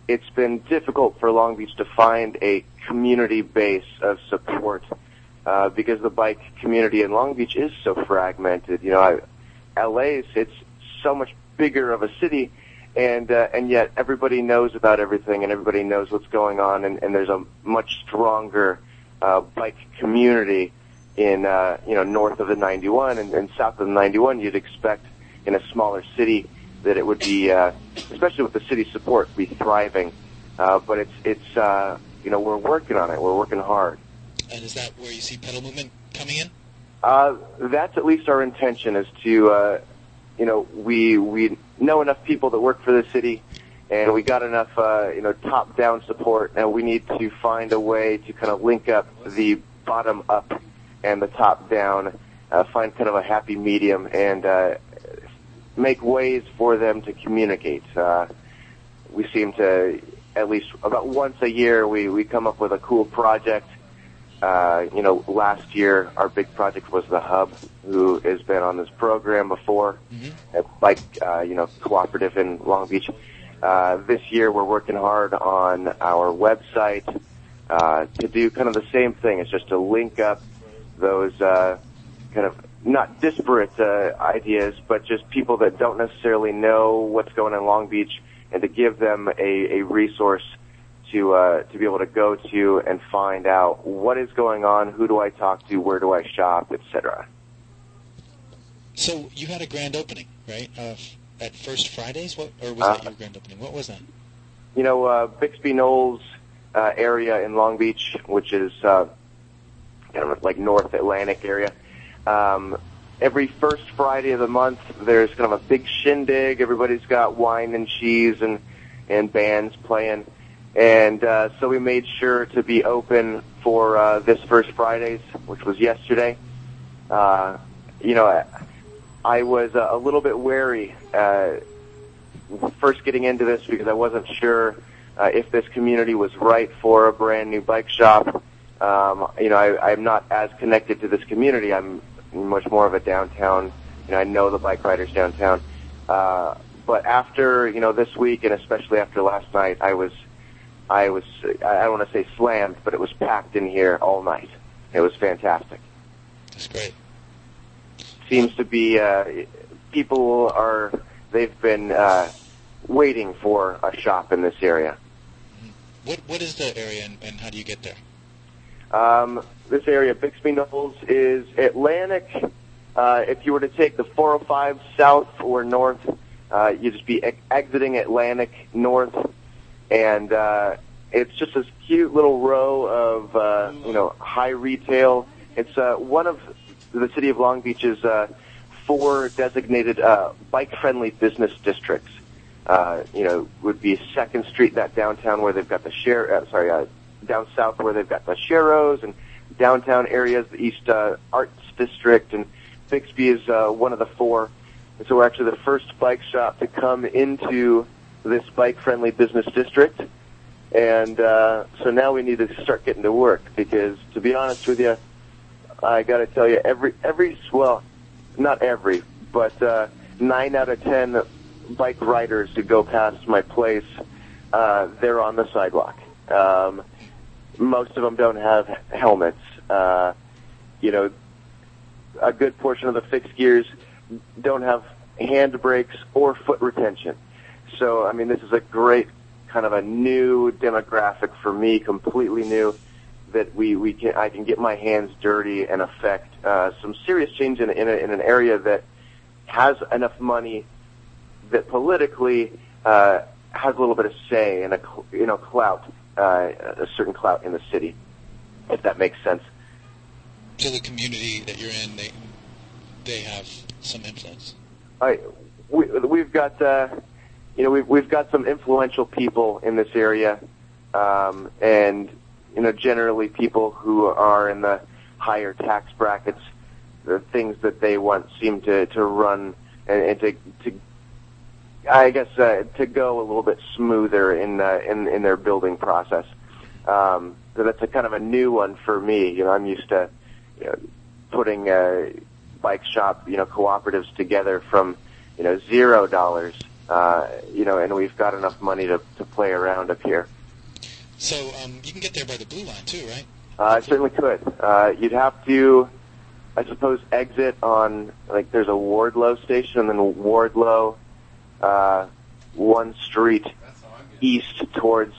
it's been difficult for Long Beach to find a community base of support uh, because the bike community in Long Beach is so fragmented. You know, I, is—it's so much bigger of a city, and uh, and yet everybody knows about everything, and everybody knows what's going on, and, and there's a much stronger uh, bike community in uh, you know north of the 91 and, and south of the 91. You'd expect in a smaller city that it would be, uh, especially with the city support, be thriving. Uh, but it's it's uh, you know we're working on it. We're working hard. And is that where you see pedal movement coming in? Uh, that's at least our intention is to, uh, you know, we we know enough people that work for the city, and we got enough, uh, you know, top-down support. Now we need to find a way to kind of link up the bottom up and the top down, uh, find kind of a happy medium, and uh, make ways for them to communicate. Uh, we seem to, at least about once a year, we we come up with a cool project. Uh, you know, last year our big project was the Hub, who has been on this program before, a bike, uh, you know, cooperative in Long Beach. Uh, this year we're working hard on our website uh, to do kind of the same thing. It's just to link up those uh, kind of not disparate uh, ideas, but just people that don't necessarily know what's going on in Long Beach, and to give them a, a resource to uh, to be able to go to and find out what is going on, who do I talk to, where do I shop, etc. So you had a grand opening, right? Uh, at First Fridays, what or was Uh, that your grand opening? What was that? You know, uh, Bixby Knolls uh, area in Long Beach, which is uh, kind of like North Atlantic area. Um, every first Friday of the month, there's kind of a big shindig. Everybody's got wine and cheese and and bands playing, and uh, so we made sure to be open for uh, this first Fridays, which was yesterday. Uh, you know, I, I was uh, a little bit wary uh, first getting into this because I wasn't sure uh, if this community was right for a brand new bike shop. Um, you know, I, I'm not as connected to this community. I'm much more of a downtown. You know, I know the bike riders downtown. Uh, but after you know this week, and especially after last night, I was, I was, I don't want to say slammed, but it was packed in here all night. It was fantastic That's great. seems to be uh, people are they've been uh, waiting for a shop in this area. What what is the area and, and how do you get there? Um, this area, Bixby Knolls, is Atlantic. Uh, if you were to take the 405 south or north, uh, you'd just be ex- exiting Atlantic north, and uh, it's just this cute little row of uh, you know high retail. It's uh, one of the city of Long Beach's uh, four designated uh, bike-friendly business districts. Uh, you know, would be Second Street, that downtown where they've got the share. Uh, sorry, uh, down south where they've got the Sharrows and downtown areas, the East uh, Arts District, and Bixby is uh, one of the four. And so we're actually the first bike shop to come into this bike-friendly business district. And uh, so now we need to start getting to work because, to be honest with you, I got to tell you, every every well, not every, but uh, nine out of ten bike riders who go past my place, uh, they're on the sidewalk. Um, most of them don't have helmets. Uh, you know, a good portion of the fixed gears don't have hand brakes or foot retention. So, I mean, this is a great kind of a new demographic for me, completely new, that we, we can, I can get my hands dirty and affect, uh, some serious change in, in, a, in an area that has enough money that politically, uh, has a little bit of say and a, you know, clout, uh, a certain clout in the city, if that makes sense. So the community that you're in, they they have some influence. I, we, we've got, uh, you know, we've, we've got some influential people in this area, um, and, you know, generally people who are in the higher tax brackets, the things that they want seem to, to run and, and to, to, I guess, uh, to go a little bit smoother in, uh, in, in their building process. Um, so that's a kind of a new one for me. You know, I'm used to, you know, putting, uh, bike shop, you know, cooperatives together from, you know, zero dollars, uh, you know, and we've got enough money to, to play around up here. So um, you can get there by the blue line too, right? Uh, I certainly could. Uh, you'd have to, I suppose, exit on like there's a Wardlow station, and then Wardlow, uh, one street east towards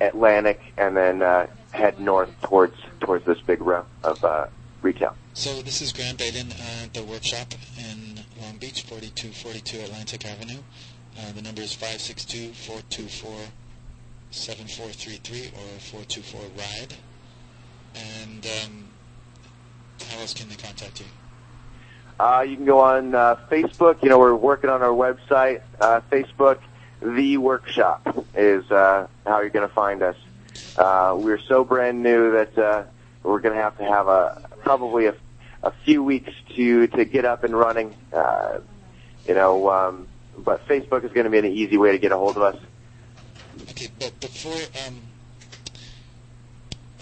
Atlantic, and then uh, head north towards towards this big row of uh, retail. So this is Graham Baden at the workshop in Long Beach, 4242 Atlantic Avenue. Uh, the number is 562-424-7433 or 424-RIDE. And um, how else can they contact you? Uh, you can go on uh, Facebook. You know, we're working on our website. Uh, Facebook, The Workshop is uh, how you're going to find us. Uh, we're so brand new that uh, we're going to have to have a probably a, a few weeks to to get up and running. Uh, you know, um, but Facebook is going to be an easy way to get a hold of us. Okay, but before um,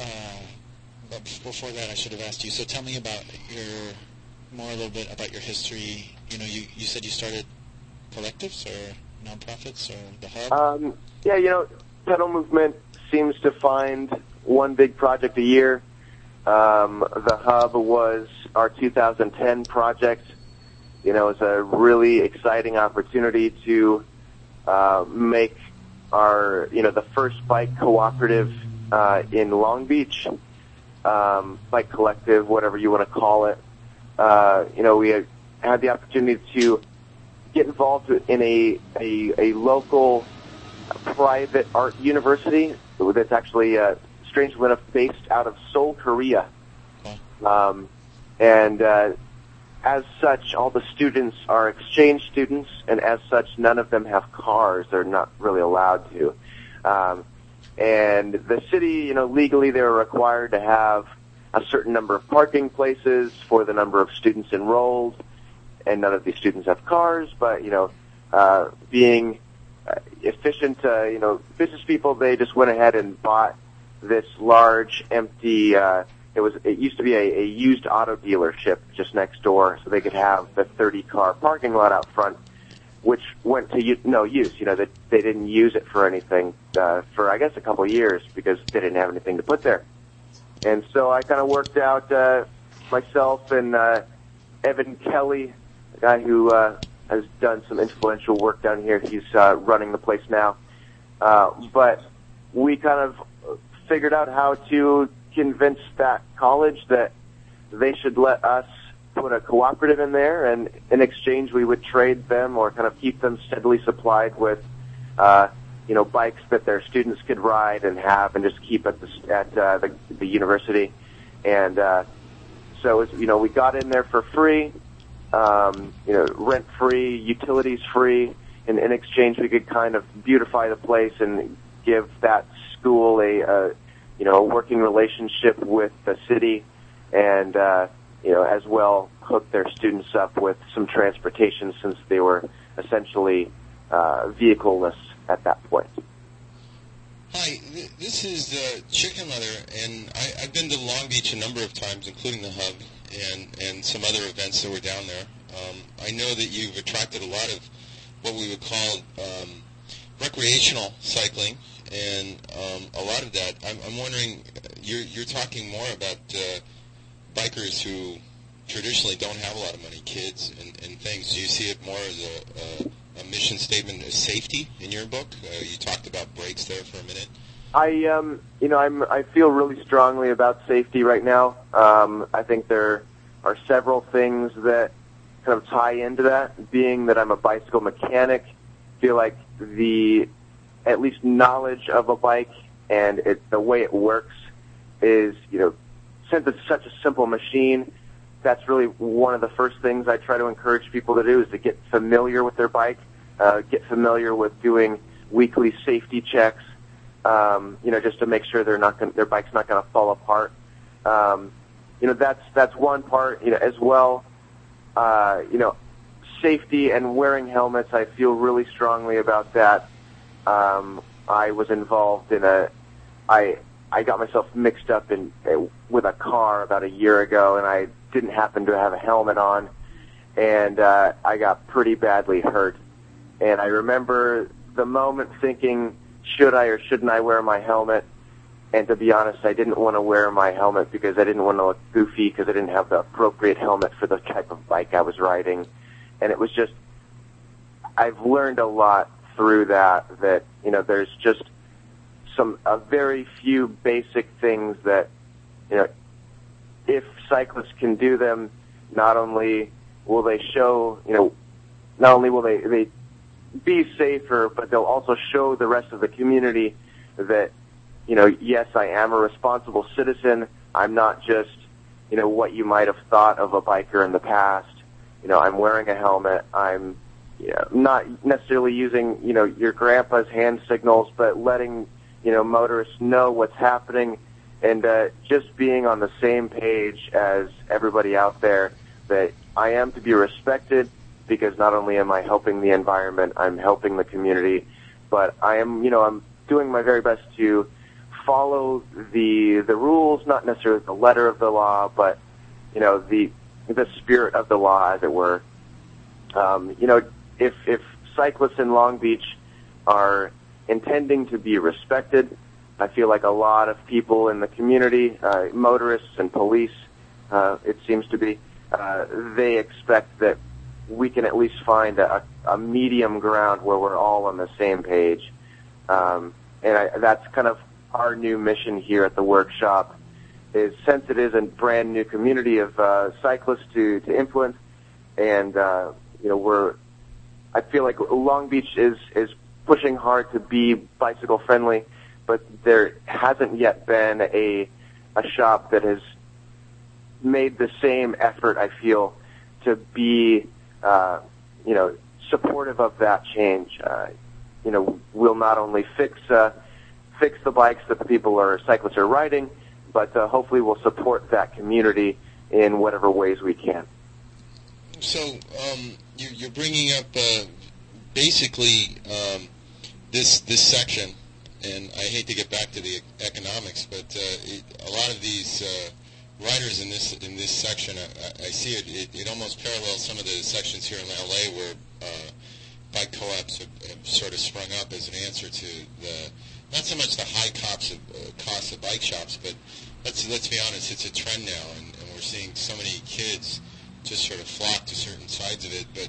uh, before that, I should have asked you. So tell me about your more a little bit about your history. You know, you you said you started collectives or nonprofits or the hub. Um, yeah, you know, pedal movement seems to find one big project a year. Um, the hub was our 2010 project. You know, it's a really exciting opportunity to uh, make our, you know, the first bike cooperative uh, in Long Beach, um, bike collective, whatever you want to call it. Uh, you know, we had, had the opportunity to get involved in a a, a local private art university that's actually, uh, strangely enough, based out of Seoul, Korea. Um, and uh, as such, all the students are exchange students, and as such, none of them have cars. They're not really allowed to. Um, and the city, you know, legally they're required to have a certain number of parking places for the number of students enrolled, and none of these students have cars. But you know, uh, being uh, efficient, uh, you know, business people, they just went ahead and bought this large empty. Uh, it was it used to be a, a used auto dealership just next door, so they could have the 30 car parking lot out front, which went to u- no use. You know, that they didn't use it for anything uh, for I guess a couple of years because they didn't have anything to put there. And so I kind of worked out uh, myself and uh, Evan Kelly, a guy who uh, has done some influential work down here. He's uh, running the place now. Uh, but we kind of figured out how to convince that college that they should let us put a cooperative in there, and in exchange we would trade them or kind of keep them steadily supplied with, uh, you know, bikes that their students could ride and have, and just keep at the at uh, the, the university. And uh, so, you know, we got in there for free, um, you know, rent free, utilities free. And in exchange, we could kind of beautify the place and give that school a, a you know, a working relationship with the city, and uh, you know, as well hook their students up with some transportation since they were essentially uh, vehicleless at that point. Hi, th- this is uh, Chicken Leather, and I, I've been to Long Beach a number of times, including the Hub and, and some other events that were down there. Um, I know that you've attracted a lot of what we would call um, recreational cycling, and um, a lot of that. I'm, I'm wondering, uh, you're, you're talking more about uh, bikers who traditionally don't have a lot of money, kids and, and things. Do you see it more as a, a mission statement of safety in your book? Uh, you talked about brakes there for a minute. I um you know I'm I feel really strongly about safety right now. Um I think there are several things that kind of tie into that. Being that I'm a bicycle mechanic, feel like the at least knowledge of a bike and it the way it works is you know since it's such a simple machine, that's really one of the first things I try to encourage people to do is to get familiar with their bike, uh, get familiar with doing weekly safety checks, um, you know, just to make sure they're not gonna, their bike's not going to fall apart. Um, you know, that's that's one part. You know, as well, uh, you know, safety and wearing helmets. I feel really strongly about that. Um, I was involved in a, I I got myself mixed up in uh, with a car about a year ago, and I didn't happen to have a helmet on, and uh, I got pretty badly hurt. And I remember the moment thinking, should I or shouldn't I wear my helmet? And to be honest, I didn't want to wear my helmet because I didn't want to look goofy because I didn't have the appropriate helmet for the type of bike I was riding. And it was just, I've learned a lot through that, that, you know, there's just some, a very few basic things that, you know, if cyclists can do them, not only will they show, you know, not only will they, they be safer, but they'll also show the rest of the community that, you know, yes, I am a responsible citizen. I'm not just, you know, what you might have thought of a biker in the past. You know, I'm wearing a helmet. I'm you know, not necessarily using, you know, your grandpa's hand signals, but letting, you know, motorists know what's happening and uh, just being on the same page as everybody out there that I am to be respected because not only am I helping the environment, I'm helping the community, but I am, you know, I'm doing my very best to follow the the rules, not necessarily the letter of the law, but you know the the spirit of the law, as it were. Um, you know, if if cyclists in Long Beach are intending to be respected, I feel like a lot of people in the community, uh, motorists and police, uh, it seems to be, uh, they expect that we can at least find a, a medium ground where we're all on the same page. Um, and I, that's kind of our new mission here at the workshop. Is since it is a brand new community of uh, cyclists to to influence, and uh, you know we're, I feel like Long Beach is is pushing hard to be bicycle friendly, but there hasn't yet been a a shop that has made the same effort. I feel to be uh, you know supportive of that change. Uh, you know, we'll not only fix uh, fix the bikes that the people or cyclists are riding, but uh, hopefully we'll support that community in whatever ways we can. So um, you, you're bringing up uh, basically um, this this section, and I hate to get back to the economics, but uh, it, a lot of these uh, riders in this in this section, I, I see it, it. It almost parallels some of the sections here in LA where uh, bike co-ops have, have sort of sprung up as an answer to the not so much the high costs of, uh, costs of bike shops, but let's let's be honest, it's a trend now, and, and we're seeing so many kids just sort of flock to certain sides of it. But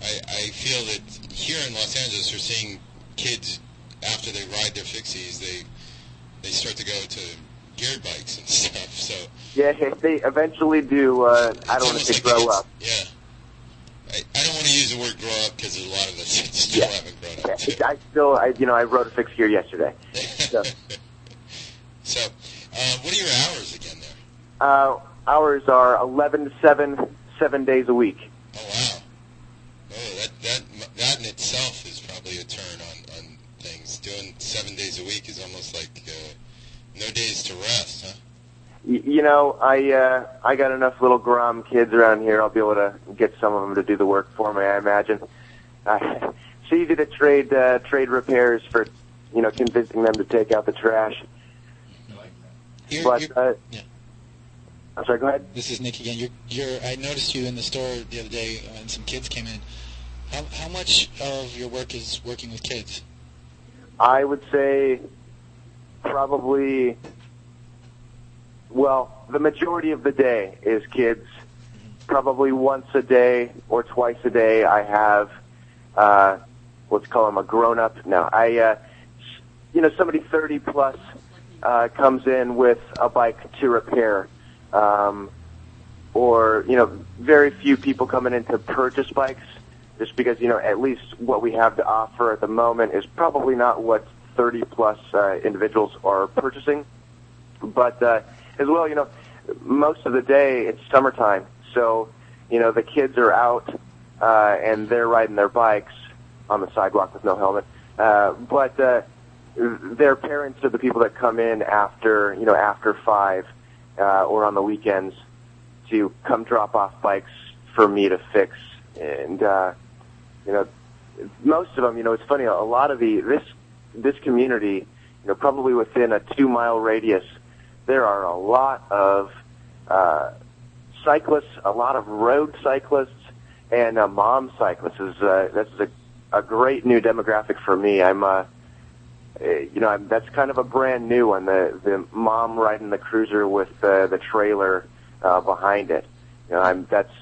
I, I feel that here in Los Angeles, we're seeing kids after they ride their fixies, they they start to go to geared bikes and stuff. So Yeah, if they eventually do. Uh, I don't want to say grow up. yeah. I, I don't want to use the word grow up because there's a lot of us still Yeah. haven't grown up. too. I still, I you know, I rode a fixed gear yesterday. So, So, uh, what are your hours again there? uh, hours are 11 to 7, seven days a week. Oh wow. Oh, that that that in itself is probably a turn on on things. Doing seven days a week is almost like uh, no days to rest, huh? Y- you know, I uh, I got enough little Grom kids around here. I'll be able to get some of them to do the work for me. I imagine. Uh, it's easy to trade uh, trade repairs for, you know, convincing them to take out the trash. You're, But you're, uh, yeah. I'm sorry. Go ahead. This is Nick again. You're, you're, I noticed you in the store the other day when some kids came in. How, how much of your work is working with kids? I would say probably, well, the majority of the day is kids. Probably once a day or twice a day, I have, uh, let's call him a grown up. No, I, uh, you know, somebody 30 plus, uh, comes in with a bike to repair. Um, or, you know, very few people coming in to purchase bikes just because you know at least what we have to offer at the moment is probably not what 30 plus uh, individuals are purchasing. But uh, as well you know most of the day it's summertime. So you know the kids are out uh, and they're riding their bikes on the sidewalk with no helmet. Uh, but uh, their parents are the people that come in after you know after five uh, or on the weekends to come drop off bikes for me to fix. And uh you know most of them you know it's funny a lot of the this this community you know probably within a 2 mile radius there are a lot of uh cyclists a lot of road cyclists and uh, mom cyclists is uh, this is a a great new demographic for me. I'm uh, you know, I'm, that's kind of a brand new one. The the mom riding the cruiser with the the trailer uh, behind it. You know, I'm that's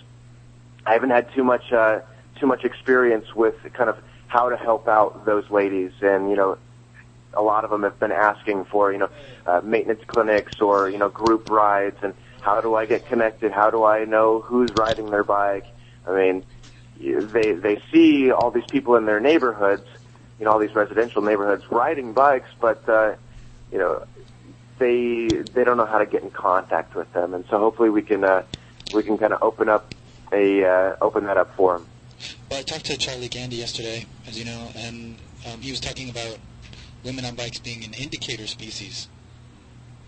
I haven't had too much uh, too much experience with kind of how to help out those ladies, and you know, a lot of them have been asking for you know uh, maintenance clinics or you know group rides, and how do I get connected? How do I know who's riding their bike? I mean, they they see all these people in their neighborhoods, you know, all these residential neighborhoods riding bikes, but uh, you know, they they don't know how to get in contact with them, and so hopefully we can uh, we can kind of open up a uh, open that up for them. Well, I talked to Charlie Gandy yesterday, as you know, and um, he was talking about women on bikes being an indicator species,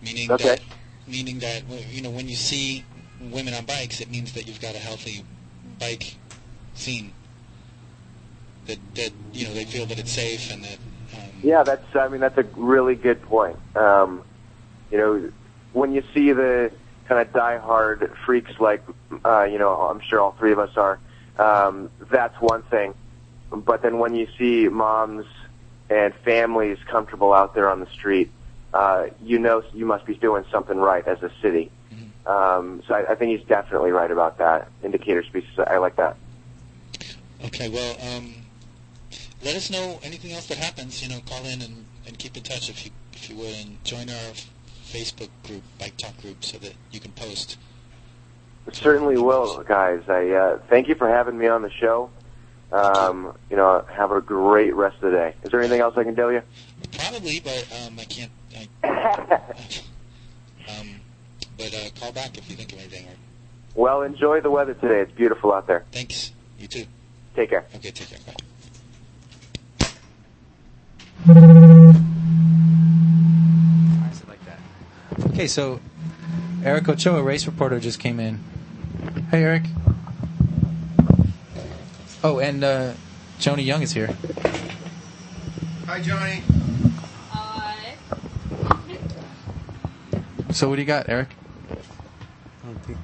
meaning Okay. that meaning that you know when you see women on bikes, it means that you've got a healthy bike scene. That that you know they feel that it's safe and that um, Yeah, that's. I mean, that's a really good point. Um, you know, when you see the kind of diehard freaks like, uh, you know, I'm sure all three of us are. Um, that's one thing, but then when you see moms and families comfortable out there on the street, uh, you know you must be doing something right as a city. Um, so I, I think he's definitely right about that. Indicator species. I like that. Okay, well, um, let us know anything else that happens. You know, call in and, and keep in touch if you if you would, and join our Facebook group, Bike Talk group, so that you can post. Certainly will, guys. I uh, thank you for having me on the show. Um, you know, have a great rest of the day. Is there anything else I can tell you? Probably, but um, I can't. I, um, but uh, call back if you think of anything. Or Well, enjoy the weather today. It's beautiful out there. thanks. You too. Take care. Okay, take care. Bye. Why is it like that? Okay, so Eric Ochoa, race reporter, just came in. Hey, Eric. Oh, and uh, Joni Young is here. Hi, Johnny. Hi. So what do you got, Eric? I don't think.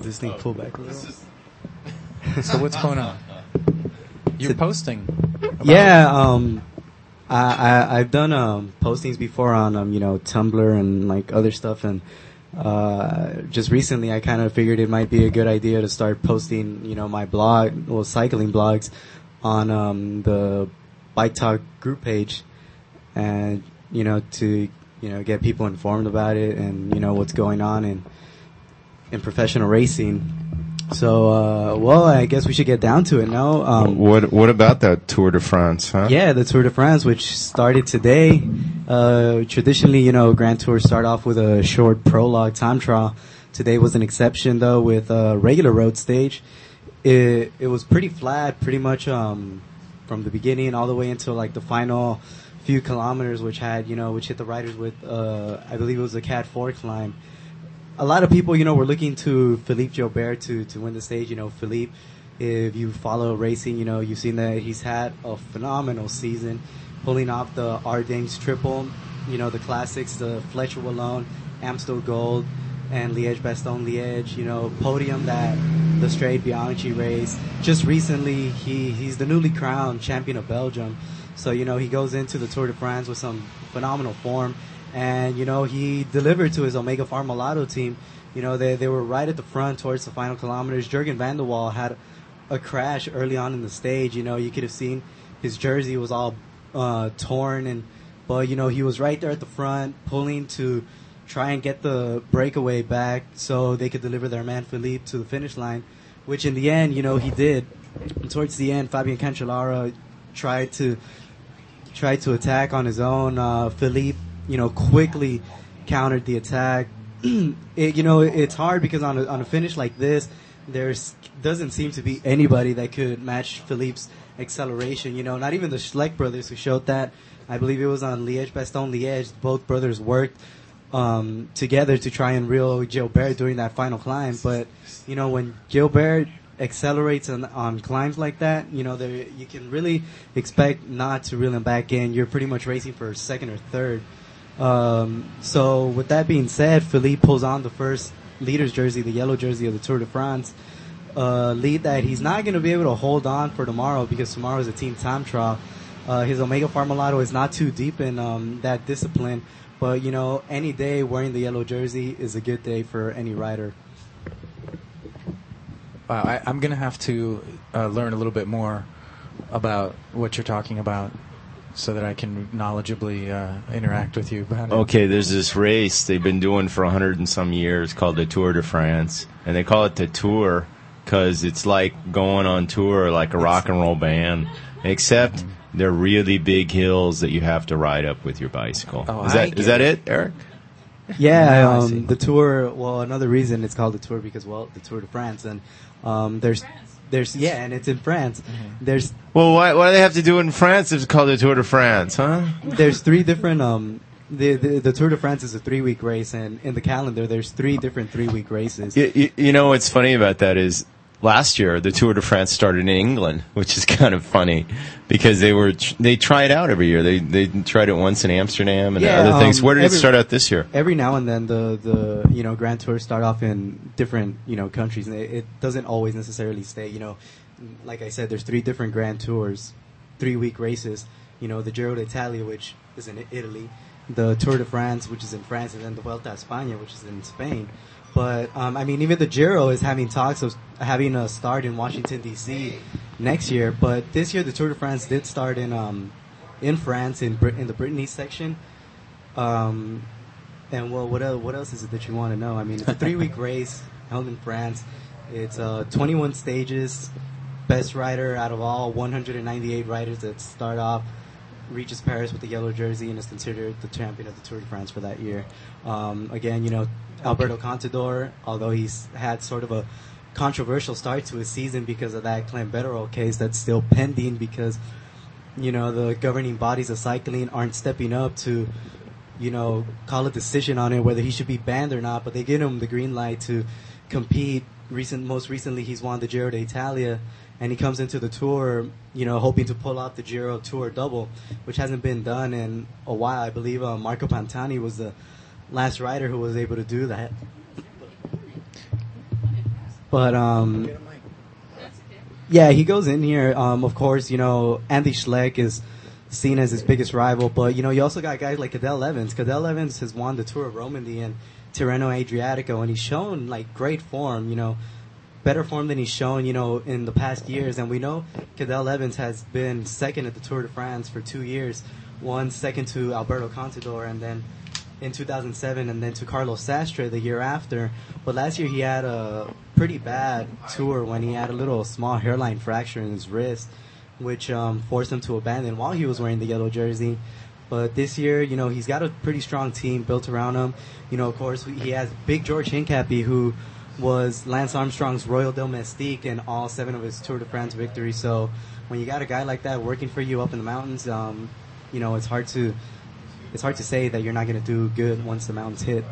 This thing pull back a little. So what's going on? You're posting. about- Yeah, um, I, I I've done um postings before on um you know Tumblr and like other stuff, and uh, just recently I kind of figured it might be a good idea to start posting you know my blog, well cycling blogs, on um the Bike Talk group page, and you know to you know get people informed about it and you know what's going on in in professional racing. So, uh, well, I guess we should get down to it now. Um, what What about that Tour de France? Huh? yeah, the Tour de France, which started today. Uh, traditionally, you know, Grand Tours start off with a short prologue time trial. Today was an exception, though, with a regular road stage. It it was pretty flat, pretty much um, from the beginning all the way until like the final few kilometers, which had you know, which hit the riders with uh, I believe it was a Cat Four climb a lot of people, you know, were looking to Philippe Gilbert to, to win the stage. You know, Philippe, if you follow racing, you know, you've seen that he's had a phenomenal season, pulling off the Ardennes triple, you know, the classics, the Flèche Wallonne, Amstel Gold, and Liège Bastogne Liège, you know, podium that the Strade Bianche race. Just recently, he, he's the newly crowned champion of Belgium. So, you know, he goes into the Tour de France with some phenomenal form and you know he delivered to his Omega Pharma-Lotto team. You know they they were right at the front towards the final kilometers. Jurgen Van de Walle had a crash early on in the stage. You know you could have seen his jersey was all uh, torn, and but you know he was right there at the front pulling to try and get the breakaway back so they could deliver their man Philippe to the finish line, which in the end you know he did. And towards the end, Fabian Cancellara tried to tried to attack on his own. Uh, Philippe you know, quickly countered the attack. it, you know, it's hard because on a, on a finish like this, there doesn't seem to be anybody that could match Philippe's acceleration. You know, not even the Schleck brothers who showed that. I believe it was on Liège Bastogne Liège. Both brothers worked um, together to try and reel Gilbert during that final climb. But you know, when Gilbert accelerates on, on climbs like that, you know, there you can really expect not to reel him back in. You're pretty much racing for second or third. Um, so with that being said, Philippe pulls on the first leader's jersey, the yellow jersey of the Tour de France. Uh, lead that he's not going to be able to hold on for tomorrow because tomorrow is a team time trial. Uh, his Omega Pharma-Lotto is not too deep in um, that discipline, but you know, any day wearing the yellow jersey is a good day for any rider. Wow, I, I'm going to have to uh, learn a little bit more about what you're talking about so that I can knowledgeably uh, interact with you about it. Okay, there's this race they've been doing for a hundred and some years called the Tour de France, and they call it the Tour because it's like going on tour like a rock and roll band, except they're really big hills that you have to ride up with your bicycle. Oh, is I that get is that it. it, Eric? Yeah, Now I see. um, the tour. Well, another reason it's called the tour because well, the Tour de France, and um, there's there's yeah, and it's in France. Mm-hmm. There's Well, why, why do they have to do it in France if it's called the Tour de France, huh? there's three different um the, the the Tour de France is a three week race, and in the calendar there's three different three week races. You, you, you know what's funny about that is last year the Tour de France started in England, which is kind of funny because they were they try it out every year. They they tried it once in Amsterdam and Yeah, other things. um, Where did every- it start out this year? Every now and then the the you know Grand Tours start off in different you know countries, and it, it doesn't always necessarily stay. You know, like I said, there's three different Grand Tours, three week races. You know, the Giro d'Italia, which is in Italy, the Tour de France, which is in France, and then the Vuelta a España, which is in Spain. But um, I mean, even the Giro is having talks of having a start in Washington D.C. next year. But this year, the Tour de France did start in um, in France in Brit- in the Brittany section. Um, and well, what else, what else is it that you want to know? I mean, it's a three week race held in France. It's uh, 21 stages. Best rider out of all 198 riders that start off reaches Paris with the yellow jersey and is considered the champion of the Tour de France for that year. Um, again, you know, Alberto Contador, although he's had sort of a controversial start to his season because of that clenbuterol case that's still pending because, you know, the governing bodies of cycling aren't stepping up to, you know, call a decision on it whether he should be banned or not, but they give him the green light to compete. Recent, most recently, he's won the Giro d'Italia, and he comes into the tour, you know, hoping to pull off the Giro Tour double, which hasn't been done in a while. I believe uh, Marco Pantani was the last rider who was able to do that. But um, yeah, he goes in here. Um, of course, you know Andy Schleck is seen as his biggest rival, but you know you also got guys like Cadel Evans. Cadel Evans has won the Tour of Romandy and Tirreno Adriatico, and he's shown like great form. You know, better form than he's shown, you know, in the past years. And we know Cadel Evans has been second at the Tour de France for two years, one second to Alberto Contador, and then in 2007, and then to Carlos Sastre the year after. But last year he had a pretty bad tour when he had a little small hairline fracture in his wrist, which um, forced him to abandon while he was wearing the yellow jersey. But this year, you know, he's got a pretty strong team built around him. You know, of course, he has Big George Hincapie, who was Lance Armstrong's Royal Domestique in all seven of his Tour de France victories. So when you got a guy like that working for you up in the mountains, um, you know, it's hard to it's hard to say that you're not going to do good once the mountains hit.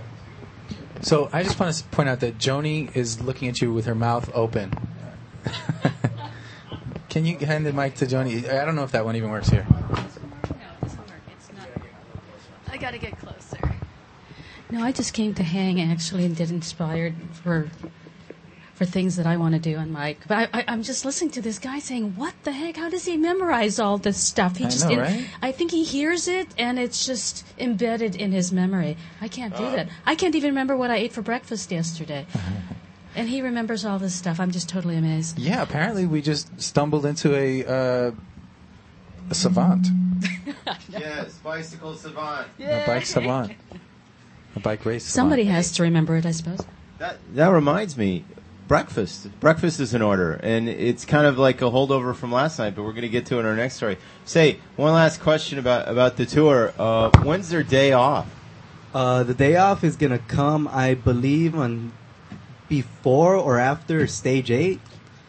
So I just want to point out that Joni is looking at you with her mouth open. Can you hand the mic to Joni? I don't know if that one even works here. I gotta get closer. No, I just came to hang actually and get inspired for for things that I want to do on Mike. But I, I, I'm just listening to this guy saying, "What the heck? How does he memorize all this stuff?" He I just know, right? I think he hears it and it's just embedded in his memory. I can't do that. I can't even remember what I ate for breakfast yesterday. and he remembers all this stuff. I'm just totally amazed. Yeah, apparently we just stumbled into a uh, a savant, Yes, bicycle savant. a bike savant, a bike race. Somebody savant. has to remember it, I suppose. That that reminds me, breakfast. Breakfast is in order, and it's kind of like a holdover from last night. But we're going to get to it in our next story. Say one last question about about the tour. Uh, when's their day off? Uh, the day off is going to come, I believe, on before or after stage eight.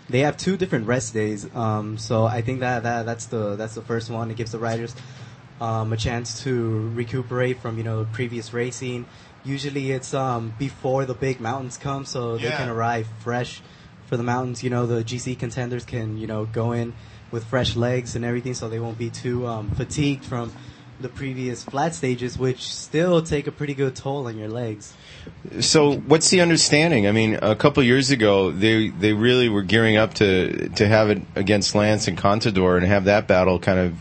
They have two different rest days, um, so I think that, that that's the that's the first one. It gives the riders um, a chance to recuperate from you know previous racing. Usually it's um, before the big mountains come, so they Yeah. can arrive fresh for the mountains. You know the GC contenders can you know go in with fresh legs and everything, so they won't be too um, fatigued from the previous flat stages, which still take a pretty good toll on your legs. So, what's the understanding? I mean, a couple years ago, they they really were gearing up to to have it against Lance and Contador and have that battle kind of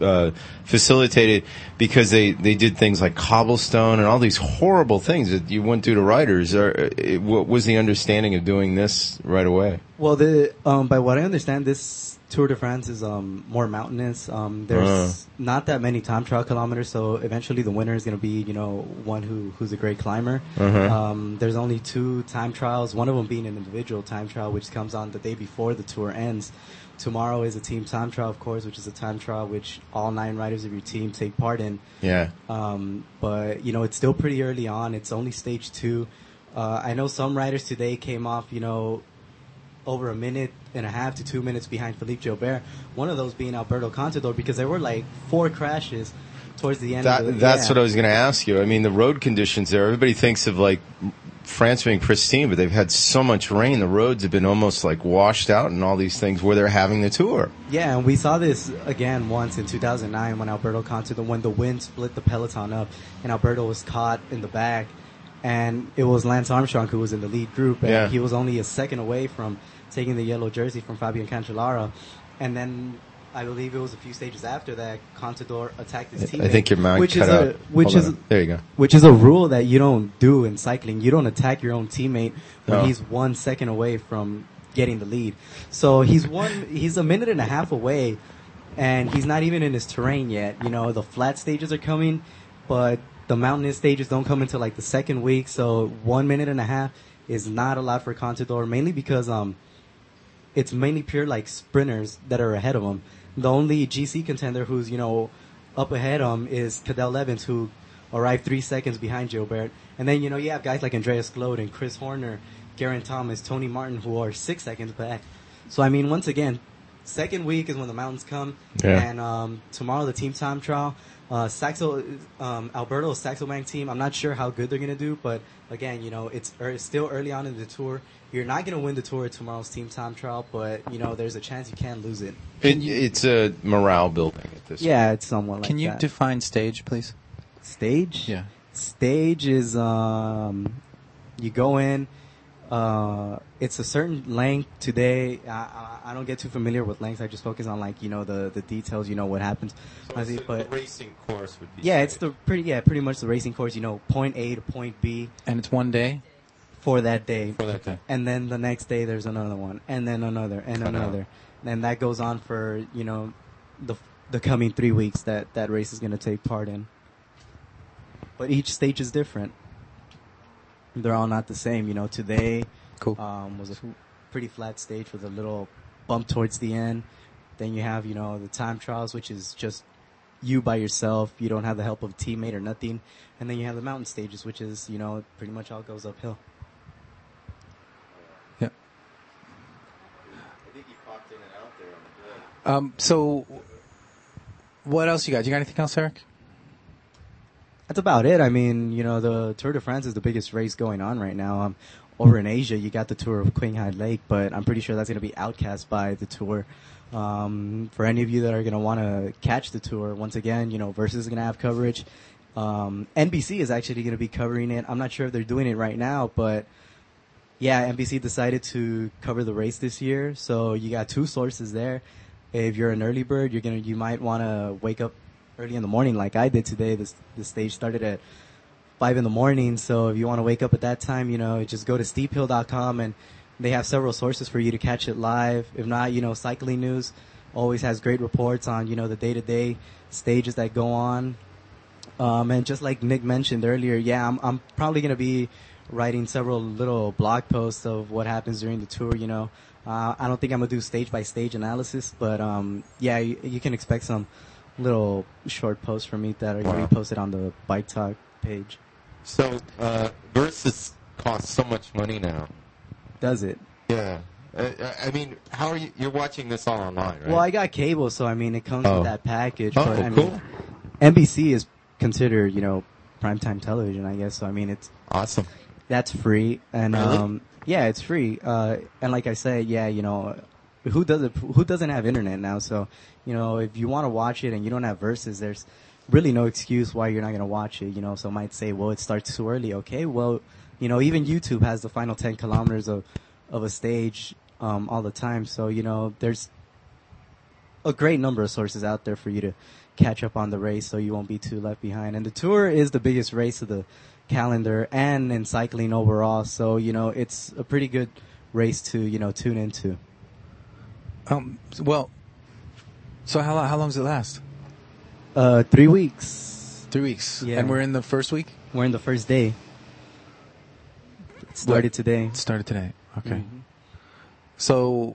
uh, facilitated because they they did things like cobblestone and all these horrible things that you wouldn't do to riders. Or it, what was the understanding of doing this right away? Well, the um, by what I understand, this Tour de France is um, more mountainous. Um, there's Uh. not that many time trial kilometers, so eventually the winner is going to be, you know, one who who's a great climber. Uh-huh. Um, there's only two time trials, one of them being an individual time trial, which comes on the day before the tour ends. Tomorrow is a team time trial, of course, which is a time trial which all nine riders of your team take part in. Yeah. Um, but you know, it's still pretty early on. It's only stage two. Uh, I know some riders today came off, you know, over a minute and a half to two minutes behind Philippe Gilbert. One of those being Alberto Contador because there were like four crashes towards the end. That, of the, that's yeah. what I was going to ask you. I mean, the road conditions there. Everybody thinks of like France being pristine, but they've had so much rain. The roads have been almost like washed out, and all these things where they're having the tour. Yeah, and we saw this again once in 2009 when Alberto Contador, when the wind split the peloton up, and Alberto was caught in the back, and it was Lance Armstrong who was in the lead group, and Yeah. he was only a second away from taking the yellow jersey from Fabian Cancellara, and then. I believe it was a few stages after that, Contador attacked his teammate. I think your mic which cut is a, which Hold is on. There you go. which is a rule that you don't do in cycling. You don't attack your own teammate when No. he's one second away from getting the lead. So he's one, he's a minute and a half away, and he's not even in his terrain yet. You know, the flat stages are coming, but the mountainous stages don't come until like the second week. So one minute and a half is not a lot for Contador, mainly because um, it's mainly pure like sprinters that are ahead of him. The only GC contender who's you know up ahead him is Cadel Evans, who arrived three seconds behind Gilbert. And then you know you have guys like Andreas Klöden and Chris Horner, Geraint Thomas, Tony Martin, who are six seconds back. So I mean, once again, second week is when the mountains come, Yeah. and um, tomorrow the team time trial. Uh, Saxo, um, Alberto's Saxo Bank team. I'm not sure how good they're gonna do, but again, you know, it's, ear- it's still early on in the tour. You're not gonna win the tour at tomorrow's team time trial, but you know, there's a chance you can lose it. It, it's a morale building at this. Yeah, it's somewhat like Can you that. define stage, please? Stage? Yeah. Stage is um, you go in. Uh, it's a certain length. Today, I, I, I don't get too familiar with lengths. I just focus on like you know the the details. You know what happens. I think, but racing course would be. yeah, it's the pretty yeah pretty much the racing course. You know, point A to point B And it's one day. for that day. For that day. And then the next day there's another one, and then another, and I know. another, and that goes on for you know the the coming three weeks that that race is going to take part in. But each stage is different. They're all not the same. You know, today Cool. um, was a pretty flat stage with a little bump towards the end. Then you have you know the time trials, which is just you by yourself. You don't have the help of a teammate or nothing. And then you have the mountain stages, which is you know pretty much all goes uphill. Yeah. I think you popped in and out there on the. Um, so, what else you got? You got anything else, Eric? That's about it. I mean, you know, the Tour de France is the biggest race going on right now. Um, over in Asia, you got the Tour of Qinghai Lake, but I'm pretty sure that's going to be outcast by the Tour. Um, for any of you that are going to want to catch the Tour, once again, you know, Versus is going to have coverage. Um, NBC is actually going to be covering it. I'm not sure if they're doing it right now, but yeah, NBC decided to cover the race this year. So you got two sources there. If you're an early bird, you're gonna you might want to wake up early in the morning like I did today. This the stage started at five in the morning. So if you want to wake up at that time, you know, just go to steephill.com and they have several sources for you to catch it live. If not, you know, cycling news always has great reports on, you know, the day to day stages that go on. Um, and just like Nick mentioned earlier, yeah, I'm, I'm probably to be writing several little blog posts of what happens during the tour, you know. Uh, I don't think I'm to do stage by stage analysis, but, um, yeah, you, you can expect some little short posts from me that going Wow. to be posted on the Bike Talk page. So, uh, Versus costs so much money now. Does it? Yeah. Uh, I mean, how are you? You're watching this all online, right? Well, I got cable, so I mean, it comes Oh. with that package. Oh, but I mean, cool. NBC is considered, you know, primetime television, I guess. So I mean, it's awesome. That's free, and Really? um, yeah, it's free. Uh, and like I said, yeah, you know, who doesn't who doesn't have internet now? So you know, if you want to watch it and you don't have Versus, there's really no excuse why you're not going to watch it. You know, some might say, well, it starts too early. Okay, well, you know, even YouTube has the final 10 kilometers of, of a stage um, all the time. So, you know, there's a great number of sources out there for you to catch up on the race so you won't be too left behind. And the tour is the biggest race of the calendar and in cycling overall. So, you know, it's a pretty good race to, you know, tune into. Um, well, so how, lo- how long does it last? Uh, three weeks. Three weeks. Yeah. And we're in the first week? We're in the first day. It started today. It started today. Okay. Mhm. So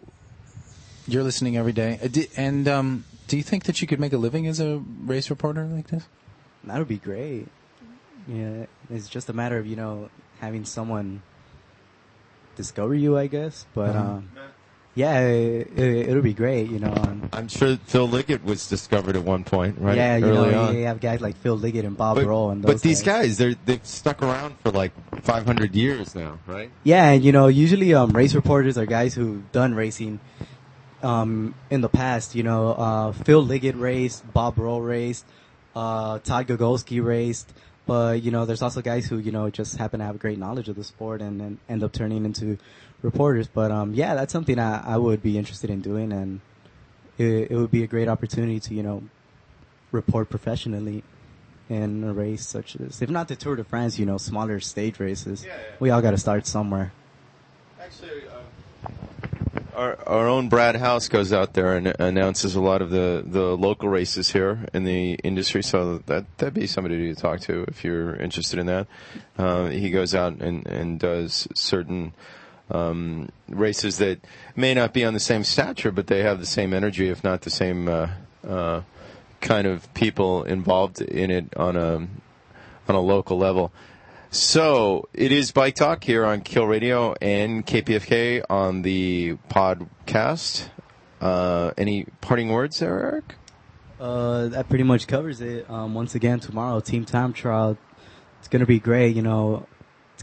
you're listening every day. Uh, di- And um, do you think that you could make a living as a race reporter like this? That would be great. Yeah, it's just a matter of you know having someone discover you, I guess. But Uh-huh. um, yeah, it, it, it'll be great. You know. Um, I'm sure Phil Liggett was discovered at one point, right? Yeah, you Early know, on. you have guys like Phil Liggett and Bob But, Roll and but these guys. guys, they're they've stuck around for like 500 years now, right? Yeah, and you know, usually um, race reporters are guys who've done racing um, in the past. You know, uh, Phil Liggett raced, Bob Roll raced, uh, Todd Gogulski raced. But you know, there's also guys who you know just happen to have great knowledge of the sport and, and end up turning into reporters. But um, yeah, that's something I, I would be interested in doing, and it, it would be a great opportunity to you know report professionally in a race such as, if not the Tour de France, you know, smaller stage races. We all got to start somewhere. Actually, our, our own Brad House goes out there and announces a lot of the, the local races here in the industry. So that that'd be somebody to talk to if you're interested in that. Uh, he goes out and, and does certain um, races that may not be on the same stature, but they have the same energy, if not the same uh, uh, kind of people involved in it on a on a local level. So it is Bike Talk here on Kill Radio and KPFK on the podcast. Uh, any parting words there, Eric? Uh, that pretty much covers it. Um, once again, tomorrow, team time trial. It's gonna be great. You know,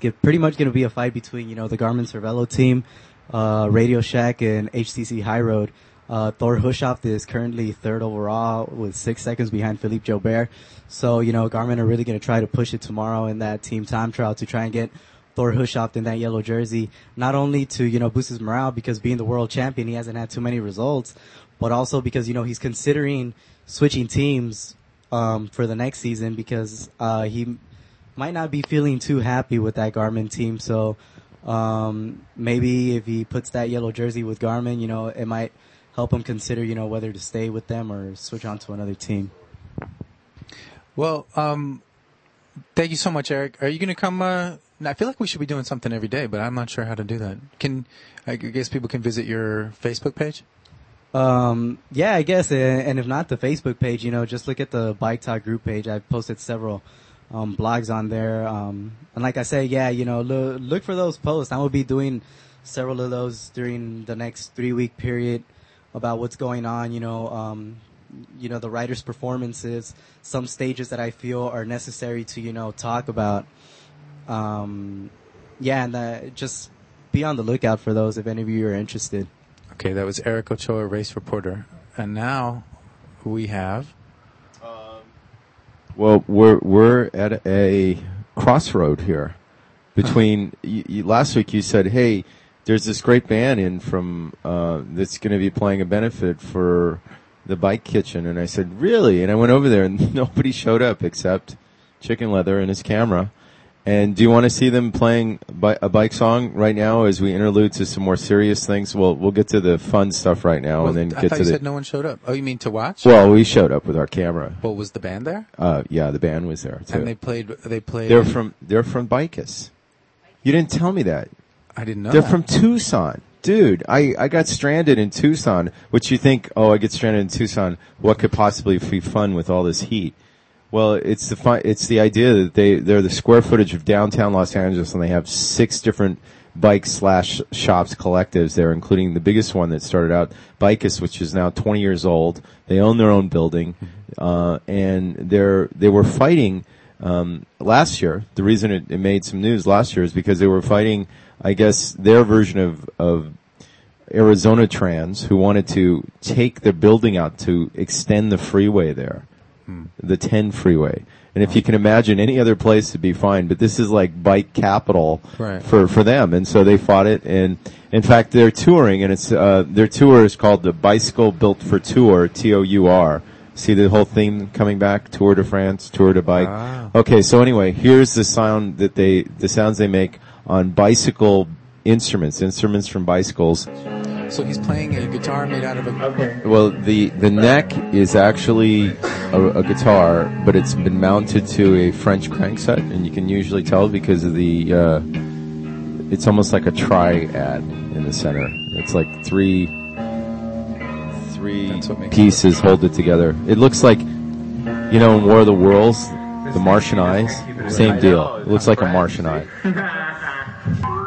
get, pretty much gonna be a fight between you know the Garmin Cervelo team, uh, Radio Shack, and HTC-Highroad. Uh, Thor Hushovd is currently third overall with six seconds behind Philippe Gilbert. So, you know, Garmin are really going to try to push it tomorrow in that team time trial to try and get Thor Hushovd in that yellow jersey, not only to, you know, boost his morale because being the world champion, he hasn't had too many results, but also because, you know, he's considering switching teams, um, for the next season because, uh, he might not be feeling too happy with that Garmin team. So, um, maybe if he puts that yellow jersey with Garmin, you know, it might help him consider, you know, whether to stay with them or switch on to another team. Well, um, thank you so much, Eric. Are you going to come? Uh, I feel like we should be doing something every day, but I'm not sure how to do that. Can I guess people can visit your Facebook page? Um, yeah, I guess, and and if not the Facebook page, you know, just look at the Bike Talk group page. I've posted several um, blogs on there. Um, and like I said, yeah, you know, look, look for those posts. I will be doing several of those during the next three week period about what's going on. You know, um, you know, the writers' performances, some stages that I feel are necessary to you know talk about. Um, yeah, and uh, just be on the lookout for those if any of you are interested. Okay, that was Eric Ochoa, race reporter, and now we have. Well, we're we're at a crossroad here between. you, you, last week you said, "Hey, there's this great band in from uh, that's going to be playing a benefit for the Bike Kitchen," and I said, "Really?" And I went over there, and nobody showed up except Chicken Leather and his camera. And do you want to see them playing a bike song right now as we interlude to some more serious things? Well, we'll get to the fun stuff right now, and then I get to you the. said no one showed up. Oh, you mean to watch? Well, we showed up with our camera. Well, was the band there? Uh, yeah, the band was there too. And they played. They played. They're from they're from BICAS. You didn't tell me that. I didn't know. They're that. from Tucson. Dude, I, I got stranded in Tucson, which you think, oh, I get stranded in Tucson. What could possibly be fun with all this heat? Well, it's the fun, it's the idea that they, they're the square footage of downtown Los Angeles and they have six different bike slash shops collectives there, including the biggest one that started out, BICAS, which is now 20 years old. They own their own building, uh, and they're, they were fighting, um, last year. The reason it, it made some news last year is because they were fighting, I guess, their version of, of Arizona Trans, who wanted to take their building out to extend the freeway there. The 10 freeway. And if you can imagine any other place it'd be fine, but this is like bike capital Right. for, for them. And so they fought it. And in fact, they're touring and it's, uh, their tour is called the Bicycle Built for Tour, T-O-U-R. See the whole theme coming back? Tour de France, Tour de Bike. Ah. Okay, so anyway, here's the sound that they, the sounds they make on bicycle instruments, instruments from bicycles. So he's playing a guitar made out of a. Okay. Well, the the neck is actually a, a guitar, but it's been mounted to a French crankset, and you can usually tell because of the. Uh, it's almost like a triad in the center. It's like three three pieces hold it together. It looks like, you know, in War of the Worlds, the Martian eyes. Same deal. It looks like a Martian eye.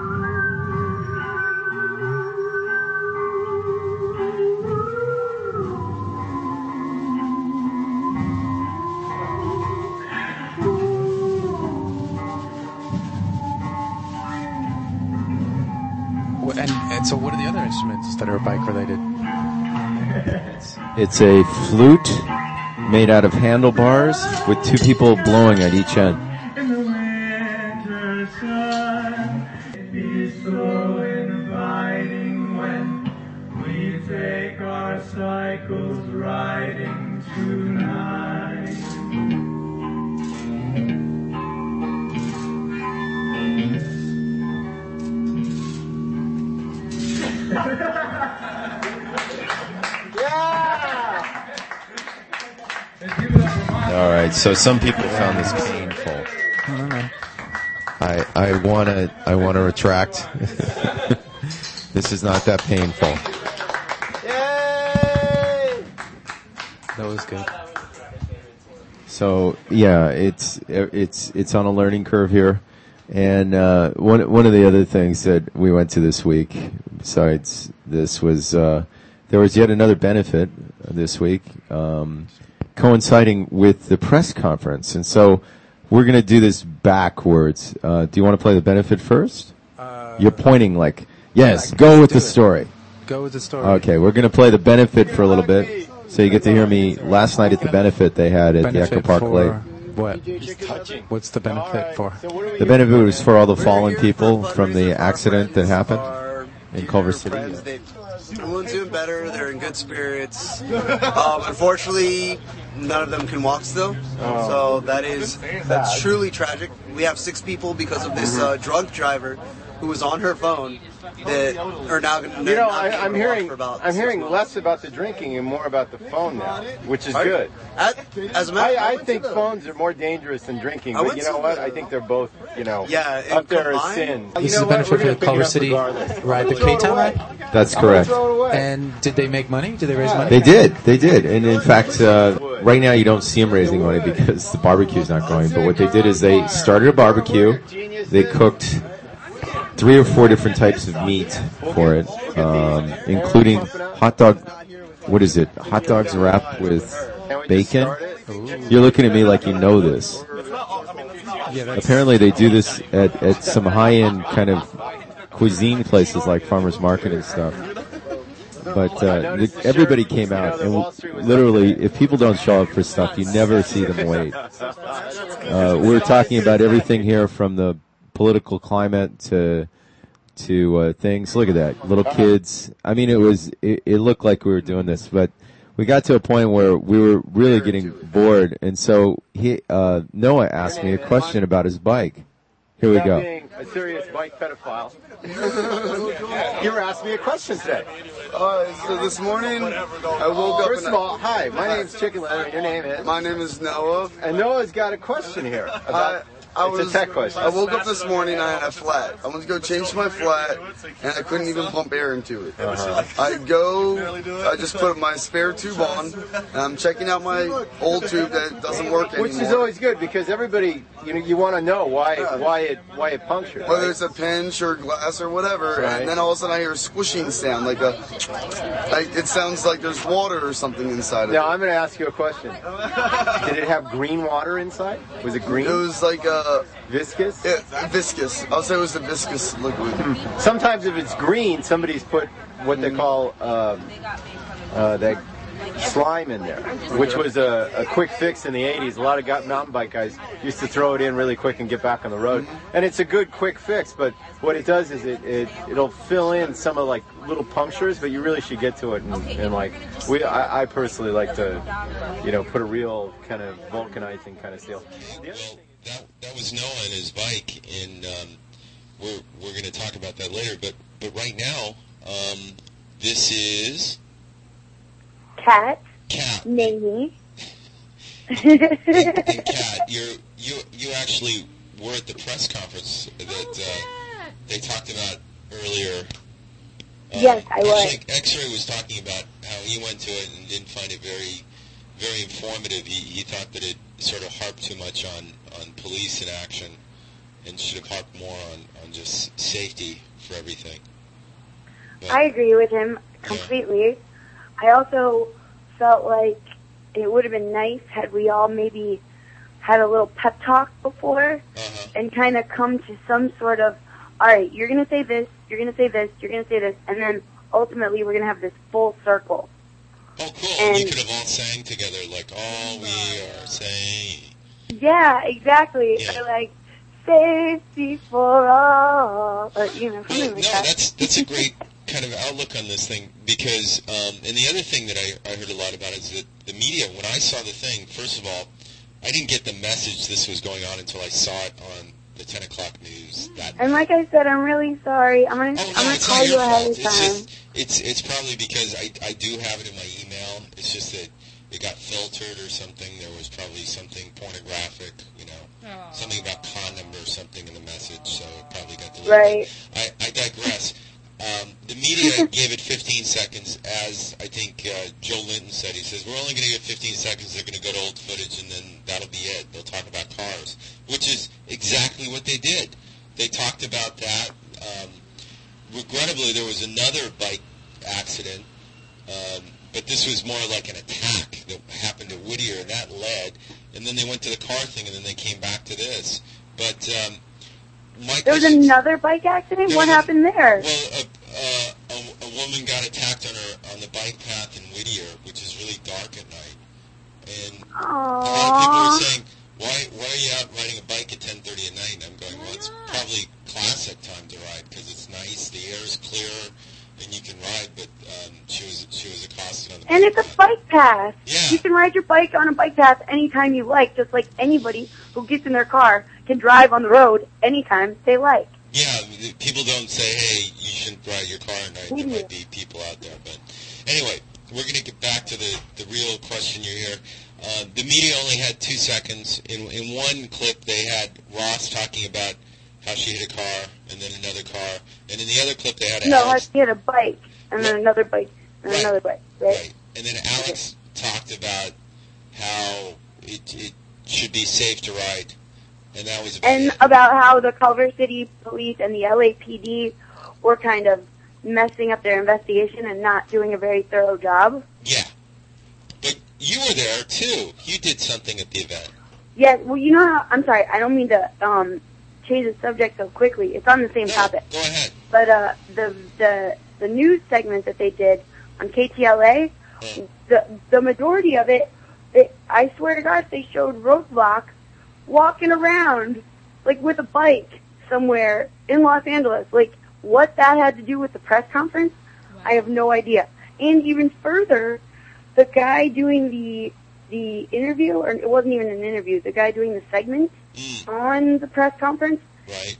It's a flute made out of handlebars with two people blowing at each end. So some people found this painful. I I want to I want to retract. this is not that painful. That was good. So yeah, it's it's it's on a learning curve here, and uh, one one of the other things that we went to this week, besides this, was uh, there was yet another benefit this week, um, coinciding with the press conference, and so we're going to do this backwards. Uh, do you want to play the benefit first? You're pointing like yes, yeah, go with the it. story. Go with the story. Okay, we're going to play the benefit for a little bit. So you get to hear me last night at the benefit they had at the Echo Park for Lake. What? What's the benefit for? The benefit was for all the fallen people from the accident that happened in Culver City. Everyone's doing better. They're in good spirits. Um, unfortunately, none of them can walk still. Oh. So that is that's truly tragic. We have six people because of this uh, drunk driver who was on her phone that are now going to. You know, I, I'm hearing I'm hearing less about the drinking and more about the phone now, which is I- good. as a matter, I, I went think the- phones are more dangerous than drinking, but you know what? the- I think they're both, you know, Yeah, and up there as sin. This You is know the benefit We're for the Culver City regardless. ride, the K-Town away. ride. That's correct. And did they make money? Did they raise money? They did, they did, and in fact, uh, right now you don't see them raising money because the barbecue's not going. But what they did is they started a barbecue. They cooked three or four different types of meat for it, um, including hot dog. What is it? Hot dogs wrapped with bacon. You're looking at me like you know this. Apparently, they do this at, at some high-end kind of cuisine places like farmers market and stuff. But uh, the, everybody came out, and literally, if people don't show up for stuff, you never see them wait. Uh, we're talking about everything here from the political climate to to uh, things. Look at that, little kids. I mean, it was it, it looked like we were doing this, but we got to a point where we were really getting bored, and so he uh, Noah asked me a question about his bike. Here we go. a serious bike pedophile. you were asking me a question today. Uh, so this morning, I woke up. First of all, hi, my name's Chicken Leather. Your name is? My name is Noah. And Noah's got a question here. About, I it's was, a tech question. I woke up this morning. I had a flat. I went to go change my flat, and I couldn't even pump air into it. Uh-huh. I go. I just put my spare tube on, and I'm checking out my old tube that doesn't work anymore. Which is always good because everybody, you know, you want to know why why it why it punctured. whether right? it's a pinch or glass or whatever, Right. and then all of a sudden I hear a squishing sound, like a, like it sounds like there's water or something inside of Now it. I'm going to ask you a question. Did it have green water inside? Was it green? It was like a viscous. Viscous. I'll say it was a viscous liquid. Sometimes if it's green, somebody's put what they call um, uh, that slime in there, which was a, a quick fix in the 80s. A lot of got mountain bike guys used to throw it in really quick and get back on the road. And it's a good quick fix, but what it does is it, it it'll fill in some of like little punctures, but you really should get to it and, and like we I, I personally like to you know put a real kind of vulcanizing kind of steel. That that was Noah and his bike, and um, we're we're going to talk about that later. But but right now, um, this is Cat. Cat. Mamie. and Kat, you you you actually were at the press conference that uh, they talked about earlier. Uh, Yes, I was. Actually, X-Ray was talking about how he went to it and didn't find it very very informative. He he thought that it sort of harped too much on on police in action and should have harped more on on just safety for everything. I agree with him completely. I also felt like it would have been nice had we all maybe had a little pep talk before uh-huh. and kind of come to some sort of, all right, you're going to say this, you're going to say this, you're going to say this, and then ultimately we're going to have this full circle. Oh, cool! And you could have all sang together like all we are saying. Yeah, exactly. Or like, safety for all, or, you know, something like no, that. that's that's a great kind of outlook on this thing because, um, and the other thing that I, I heard a lot about is that the media. When I saw the thing, first of all, I didn't get the message this was going on until I saw it on the 10 o'clock news. That And like I said, I'm really sorry. I'm gonna, oh, I'm gonna it's call you your ahead fault. of It's time. just it's it's probably because I I do have it in my email. It's just that it got filtered or something. There was probably something pornographic, you know, something about condom or something in the message, so it probably got deleted. Right. I, I digress. Um, the media gave it 15 seconds, as I think uh, Joe Linton said. He says, we're only going to get 15 seconds. They're going to go to old footage, and then that'll be it. They'll talk about cars, which is exactly what they did. They talked about that. Um, regrettably, there was another bike accident, um, but this was more like an attack that happened at Whittier, and that led. And then they went to the car thing, and then they came back to this. But um, my There was question- another bike accident. What was happened there? well, a, uh, a, a woman got attacked on her on the bike path in Whittier, which is really dark at night, and a lot of people Aww. are saying, "Why, why are you out riding a bike at 10:30 at night?" And I'm going, "Well, it's probably classic time to ride because it's nice, the air is clear, and you can ride." But um, she was she was accosted on the And it's a bike path. Yeah. You can ride your bike on a bike path anytime you like, just like anybody who gets in their car can drive on the road anytime they like. Yeah, people don't say, "Hey, you shouldn't drive your car at night." There might be people out there, but anyway, we're going to get back to the the real question you hear. Uh, the media only had two seconds. In in one clip, they had Ross talking about how she hit a car, and then another car, and in the other clip, they had No, Alex, I had a bike, and then another bike, and another bike, right? and then Alex talked about how it it should be safe to ride, and that was about And about how the Culver City Police and the LAPD were kind of messing up their investigation and not doing a very thorough job. Yeah, but you were there too. You did something at the event. Yeah, well, you know how, I'm sorry, I don't mean to um, change the subject so quickly. It's on the same topic. Go ahead. But uh, the the the news segment that they did on KTLA, the the majority of it, it, I swear to God, they showed Roadblock walking around like with a bike somewhere in Los Angeles. Like what that had to do with the press conference, I have no idea. And even further, the guy doing the the interview, or it wasn't even an interview, the guy doing the segment mm. on the press conference,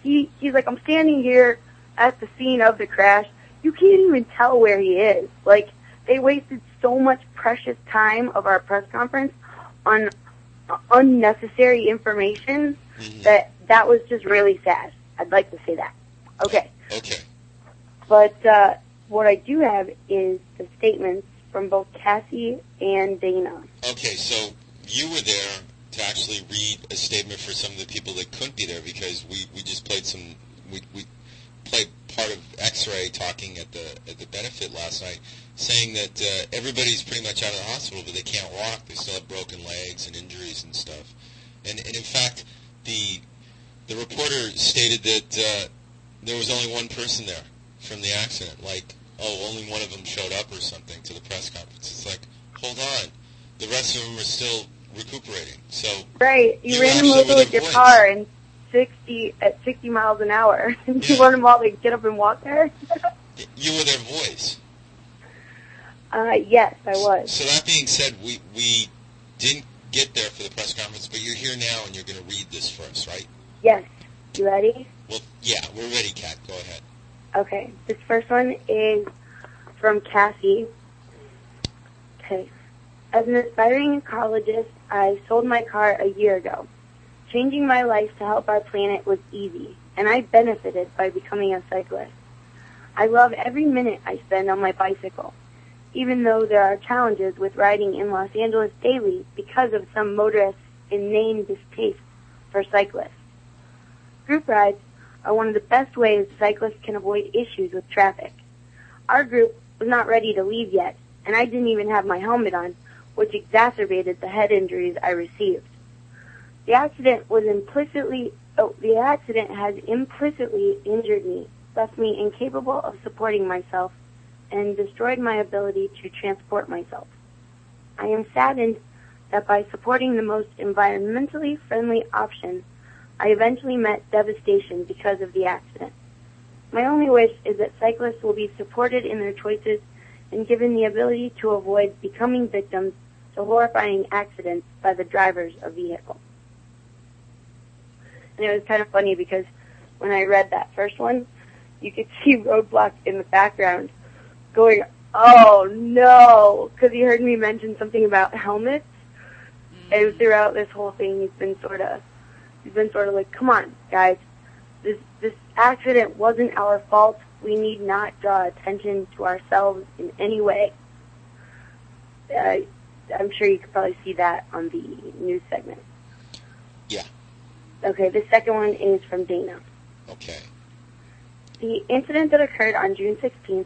he he's like, I'm standing here at the scene of the crash. You can't even tell where he is. Like they wasted so much precious time of our press conference on unnecessary information that that was just really sad. I'd like to say that. Okay. Okay. But uh, what I do have is the statements from both Cassie and Dana. Okay, so you were there to actually read a statement for some of the people that couldn't be there because we, we just played some we, we played part of X-ray talking at the at the benefit last night, saying that uh, everybody's pretty much out of the hospital, but they can't walk. They still have broken legs and injuries and stuff. And and in fact, the the reporter stated that uh, there was only one person there from the accident. Like, oh, only one of them showed up or something to the press conference. It's like, hold on. The rest of them are still recuperating. So Right. You ran them over with your voice. car and 60 at 60 miles an hour. Do you want them all to get up and walk there? you were their voice. Uh, yes, I was. So that being said, we we didn't get there for the press conference, but you're here now and you're going to read this for us, right? Yes. You ready? Well, yeah, we're ready, Kat. Go ahead. Okay. This first one is from Cassie. Okay. As an aspiring ecologist, I sold my car a year ago. Changing my life to help our planet was easy, and I benefited by becoming a cyclist. I love every minute I spend on my bicycle, even though there are challenges with riding in Los Angeles daily because of some motorists' inane distaste for cyclists. Group rides are one of the best ways cyclists can avoid issues with traffic. Our group was not ready to leave yet, and I didn't even have my helmet on, which exacerbated the head injuries I received. The accident was implicitly, oh, the accident has implicitly injured me, left me incapable of supporting myself, and destroyed my ability to transport myself. I am saddened that by supporting the most environmentally friendly option, I eventually met devastation because of the accident. My only wish is that cyclists will be supported in their choices and given the ability to avoid becoming victims to horrifying accidents by the drivers of vehicles. And it was kind of funny because when I read that first one, you could see Roadblock in the background going, oh no, because he heard me mention something about helmets. And throughout this whole thing, he's been sort of, he's been sort of like, come on, guys, this this accident wasn't our fault. We need not draw attention to ourselves in any way. Uh, I'm sure you could probably see that on the news segment. Yeah. Okay, the second one is from Dana. Okay. The incident that occurred on June 16th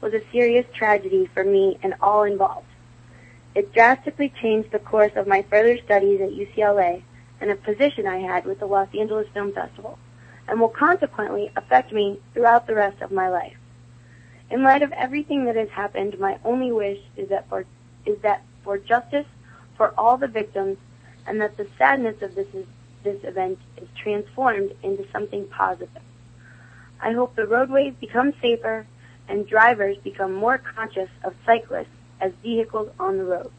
was a serious tragedy for me and all involved. It drastically changed the course of my further studies at UCLA and a position I had with the Los Angeles Film Festival, and will consequently affect me throughout the rest of my life. In light of everything that has happened, my only wish is that for is that for justice for all the victims, and that the sadness of this is, this event is transformed into something positive. I hope the roadways become safer and drivers become more conscious of cyclists as vehicles on the road.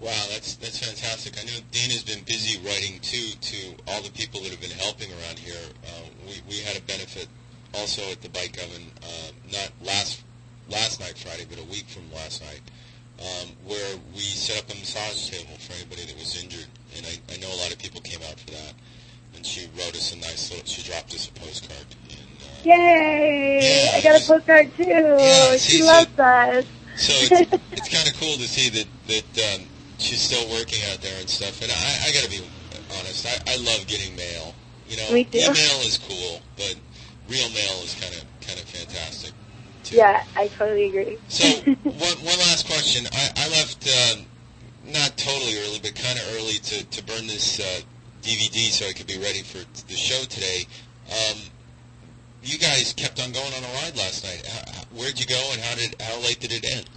Wow, that's that's fantastic. I know Dana's been busy writing too to all the people that have been helping around here. Uh, we we had a benefit also at the Bike Oven, uh, not last last night Friday, but a week from last night, um, where we set up a massage table for anybody that was injured, and I, I know a lot of people came out for that. And she wrote us a nice little. She dropped us a postcard. Yay! I got a postcard too. she loves us. So it's, it's kind of cool to see that that um, she's still working out there and stuff. And I, I got to be honest, I, I love getting mail. You know, Me too. email is cool, but real mail is kind of kind of fantastic. Too. Yeah, I totally agree. So one one last question. I, I left uh, not totally early, but kind of early to to burn this uh, DVD so I could be ready for the show today. Um, you guys kept on going on a ride last night. How, where'd you go, and how did how late did it end?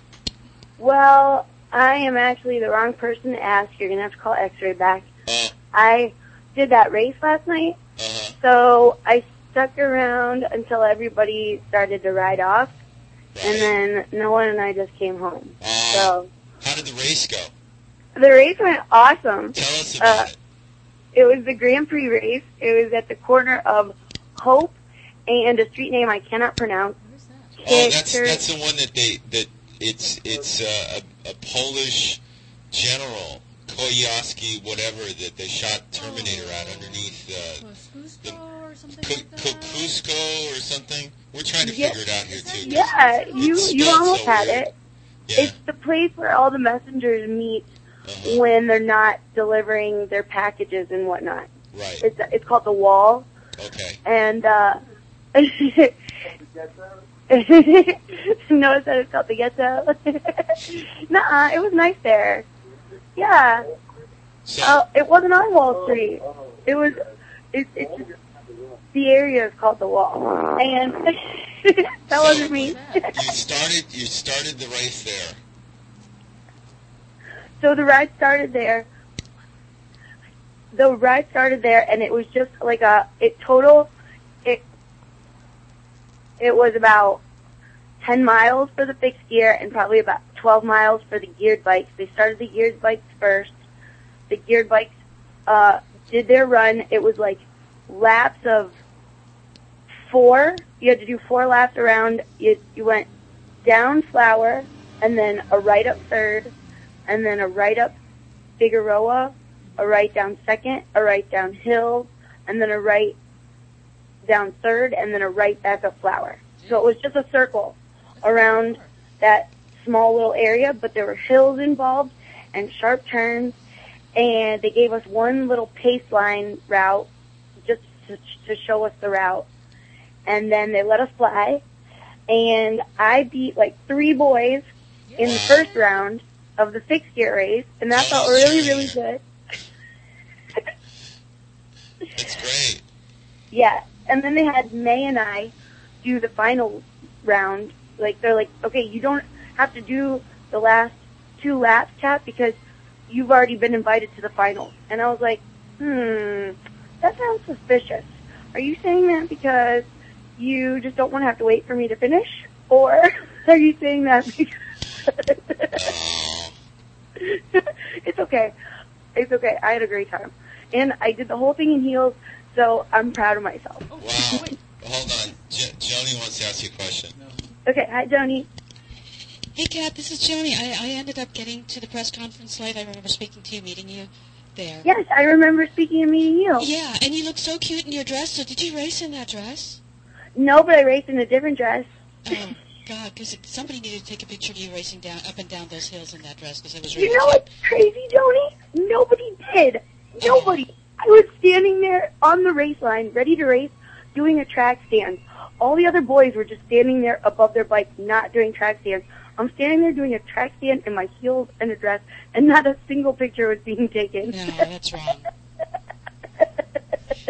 Well, I am actually the wrong person to ask. You're gonna have to call X-ray back. I did that race last night, so I stuck around until everybody started to ride off, and then Noah and I just came home. So How did the race go? the race went awesome. Tell us about uh, it. was the Grand Prix race. It was at the corner of Hope and a street name I cannot pronounce. Oh, that's that's the one that they that it's it's uh, a, a Polish general Koyaski whatever that they shot Terminator at underneath uh, the Ku- Kukusko or something. We're trying to Yeah. figure it out here too. Yeah, you you almost so had weird. it. It's the place where all the messengers meet Uh-huh. when they're not delivering their packages and whatnot. Right. It's it's called the Wall. Okay. And uh Noah said it's called the Ghetto. Nuh-uh, it was nice there. Yeah. Oh, it wasn't on Wall Street. It was. It, it's just the area is called the Wall, and that wasn't me. You started you started the race there. so the ride started there. The ride started there, and it was just like a it total. It was about ten miles for the fixed gear and probably about twelve miles for the geared bikes. They started the geared bikes first. The geared bikes uh, did their run. It was like laps of four. You had to do four laps around. You you went down flower, and then a right up third, and then a right up Figueroa, a right down second, a right down hill, and then a right down third, and then a right back up flower. So it was just a circle around that small little area, but there were hills involved and sharp turns, and they gave us one little pace line route just to, to show us the route. And then they let us fly, and I beat like three boys in the first round of the fixed gear race, and that felt really, really good. That's great. Yeah, and then they had May and I do the final round. Like they're like, okay, you don't have to do the last two laps, chat, because you've already been invited to the finals. And I was like, hmm, that sounds suspicious. Are you saying that because you just don't want to have to wait for me to finish, or are you saying that because it's okay? It's okay. I had a great time, and I did the whole thing in heels, so I'm proud of myself. Wow. Hold on. J- Joni wants to ask you a question. Okay, hi Joni. Hey, Kat, this is Joni. I, I ended up getting to the press conference late. I remember speaking to you, meeting you there. Yes, I remember speaking and meeting you. Yeah, and you look so cute in your dress. So did you race in that dress? No, but I raced in a different dress. Oh, God, because somebody needed to take a picture of you racing down up and down those hills in that dress because it was really You know what's crazy, Joni? Nobody did. Nobody. I was standing there on the race line, ready to race, doing a track stand. All the other boys were just standing there above their bike, not doing track stands. I'm standing there doing a track stand in my heels and a dress, and not a single picture was being taken. No, that's wrong.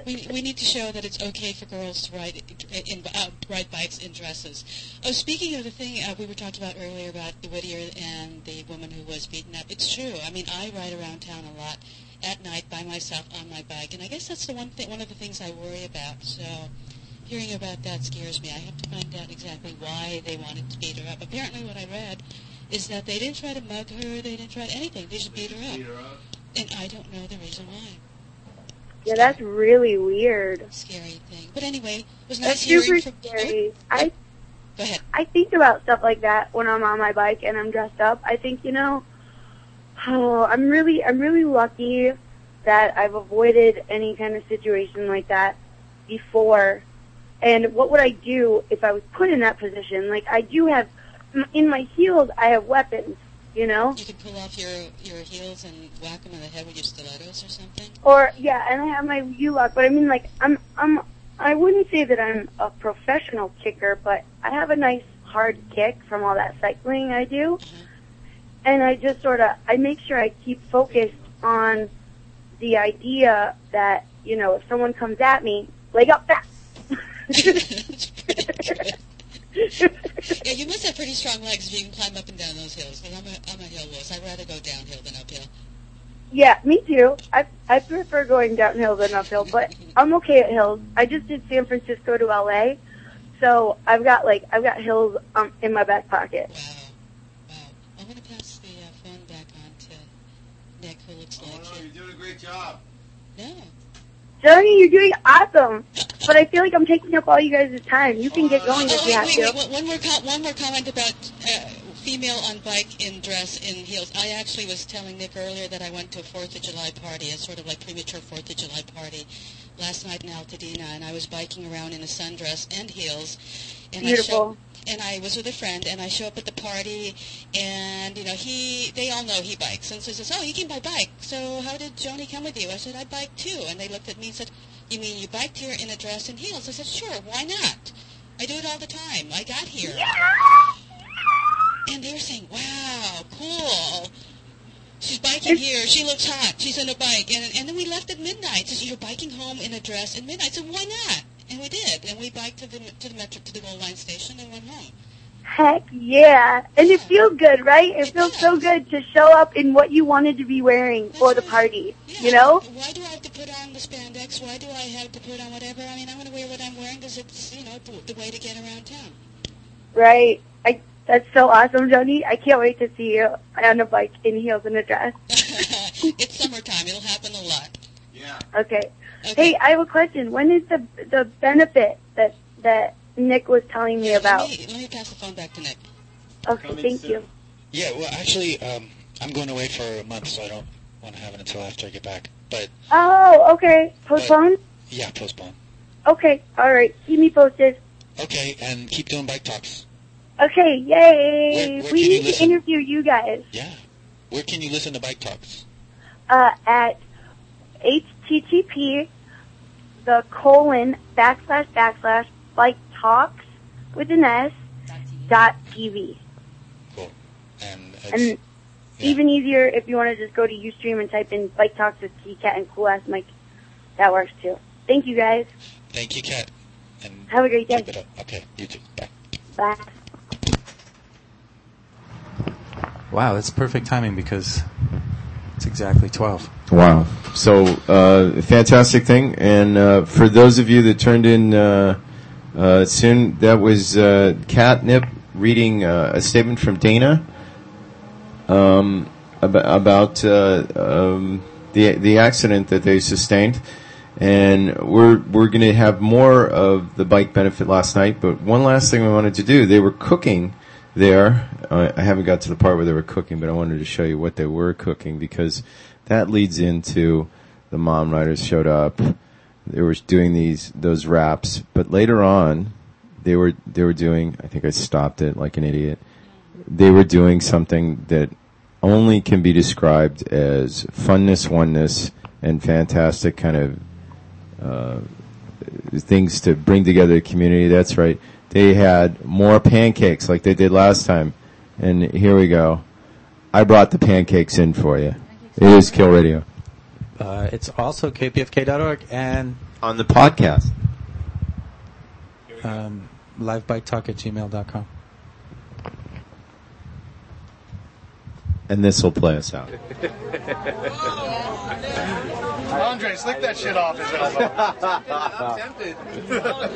we, we need to show that it's okay for girls to ride in, uh, ride bikes in dresses. Oh, speaking of the thing uh, we were talking about earlier about the Whittier and the woman who was beaten up, it's true. I mean, I ride around town a lot at night by myself on my bike, and I guess that's the one thing, one of the things I worry about. So, hearing about that scares me. I have to find out exactly why they wanted to beat her up. Apparently, what I read is that they didn't try to mug her, they didn't try anything. They just beat her up, and I don't know the reason why. Yeah, that's really weird. Scary thing. But anyway, it was That's hearing super from. scary. I Go ahead. I think about stuff like that when I'm on my bike and I'm dressed up. I think, you know, oh, I'm really I'm really lucky that I've avoided any kind of situation like that before. And what would I do if I was put in that position? Like I do have in my heels, I have weapons, you know? You could pull off your your heels and whack them in the head with your stilettos or something. Or yeah, and I have my U-lock, but I mean like I'm I'm I wouldn't say that I'm a professional kicker, but I have a nice hard kick from all that cycling I do. Uh-huh. And I just sort of I make sure I keep focused on the idea that, you know, if someone comes at me, leg up fast. yeah, you must have pretty strong legs if you can climb up and down those hills. Because I'm a I'm a hill wuss. I'd rather go downhill than uphill. Yeah, me too. I I prefer going downhill than uphill, but I'm okay at hills. I just did San Francisco to LA, so I've got like I've got hills um, in my back pocket. I'm going to pass the uh, phone back on to Nick, who looks like Oh, you're doing a great job. No. Johnny, you're doing awesome, but I feel like I'm taking up all you guys' time. You can get going if Oh, you have to. wait. One more, com- one more comment about uh, female on bike in dress in heels. I actually was telling Nick earlier that I went to a Fourth of July party, a sort of like premature Fourth of July party, last night in Altadena, and I was biking around in a sundress and heels. And I Beautiful. And I was with a friend, and I show up at the party, and you know he, they all know he bikes, and so he says, "Oh, you came by bike. So how did Joni come with you?" I said, "I bike too," and they looked at me and said, "You mean you biked here in a dress and heels?" I said, "Sure, why not? I do it all the time. I got here." And they were saying, "Wow, cool." She's biking here. She looks hot. She's on a bike, and and then we left at midnight. Says you're biking home in a dress at midnight. Said, "Why not?" And we did, and we biked to the to the metro to the Gold Line station and went home. Heck yeah. And it feels good, right? It feels so good to show up in what you wanted to be wearing for the party. You know? Why do I have to put on the spandex? Why do I have to put on whatever? I mean, I'm going to wear what I'm wearing because it's, you know, the, the way to get around town. Right. I that's so awesome, Joni. I can't wait to see you on a bike in heels and a dress. it's summertime. It'll happen a lot. Yeah. Okay. Hey, I have a question. When is the the benefit that that Nick was telling me about? Let me, let me pass the phone back to Nick. Okay, thank you. Yeah, well, actually, um, I'm going away for a month, so I don't want to have it until after I get back. But Oh, okay. Postpone? yeah, postpone. Okay. All right. Keep me posted. Okay, and keep doing bike talks. Okay. Yay. where we can you need to interview you guys. Yeah. Where can you listen to bike talks? uh, at http the colon backslash backslash bike talks with an s dot tv. And, and even easier if you want to just go to Ustream and type in bike talks with Cat and cool ass Mike. That works too. Thank you guys. Thank you, Kat. And have a great day. Keep it up. Okay, you too. Bye. Bye. Wow, that's perfect timing because it's exactly 12. Wow. So, uh, fantastic thing. And uh, for those of you that turned in uh, uh, soon, that was uh, Catnip reading uh, a statement from Dana um, about, about um, the the accident that they sustained. And we're we're going to have more of the bike benefit last night. But one last thing we wanted to do, they were cooking there. I haven't got to the part where they were cooking, but I wanted to show you what they were cooking because that leads into the mom riders showed up. They were doing these those wraps, but later on, they were they were doing. I think I stopped it like an idiot. They were doing something that only can be described as funness, oneness, and fantastic kind of uh, things to bring together the community. That's right. They had more pancakes like they did last time. And here we go. I brought the pancakes in for you. It is Kill Radio. Uh, it's also kpfk.org and on the podcast. Um, livebiketalk at gmail.com. And this will play us out. Andre, slick that shit off his elbow. I'm tempted.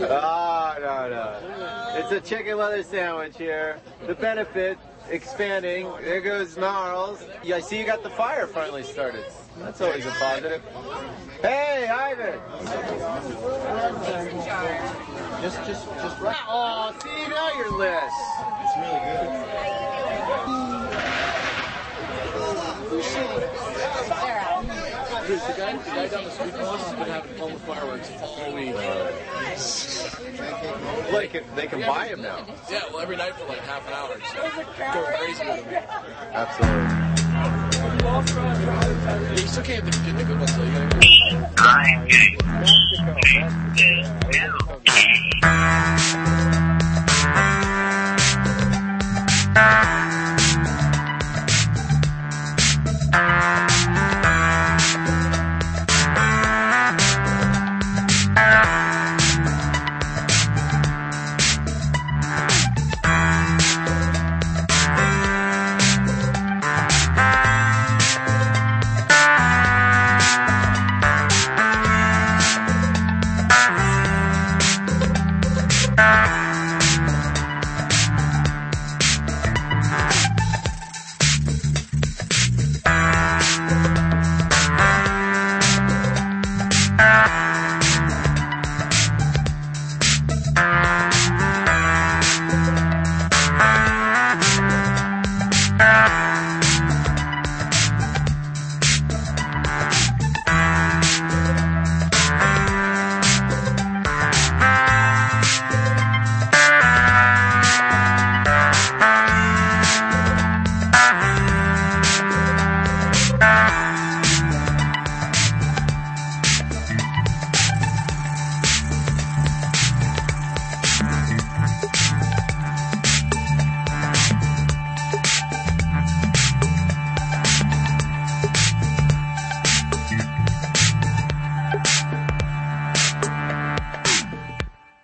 Ah, no, no. It's a chicken leather sandwich here. The benefit expanding. There goes Gnarls. Yeah, I see you got the fire finally started. That's always a positive. Hey, Ivan. Just, just, just right. Oh, see, now you're lit. It's really good. Dude, the guy, the guy down the street from us has been having fun with fireworks all week. Like, they can, buy them now. Yeah, well, every night for like half an hour. So go crazy. Absolutely. Get the good ones, though. You gotta Thank you.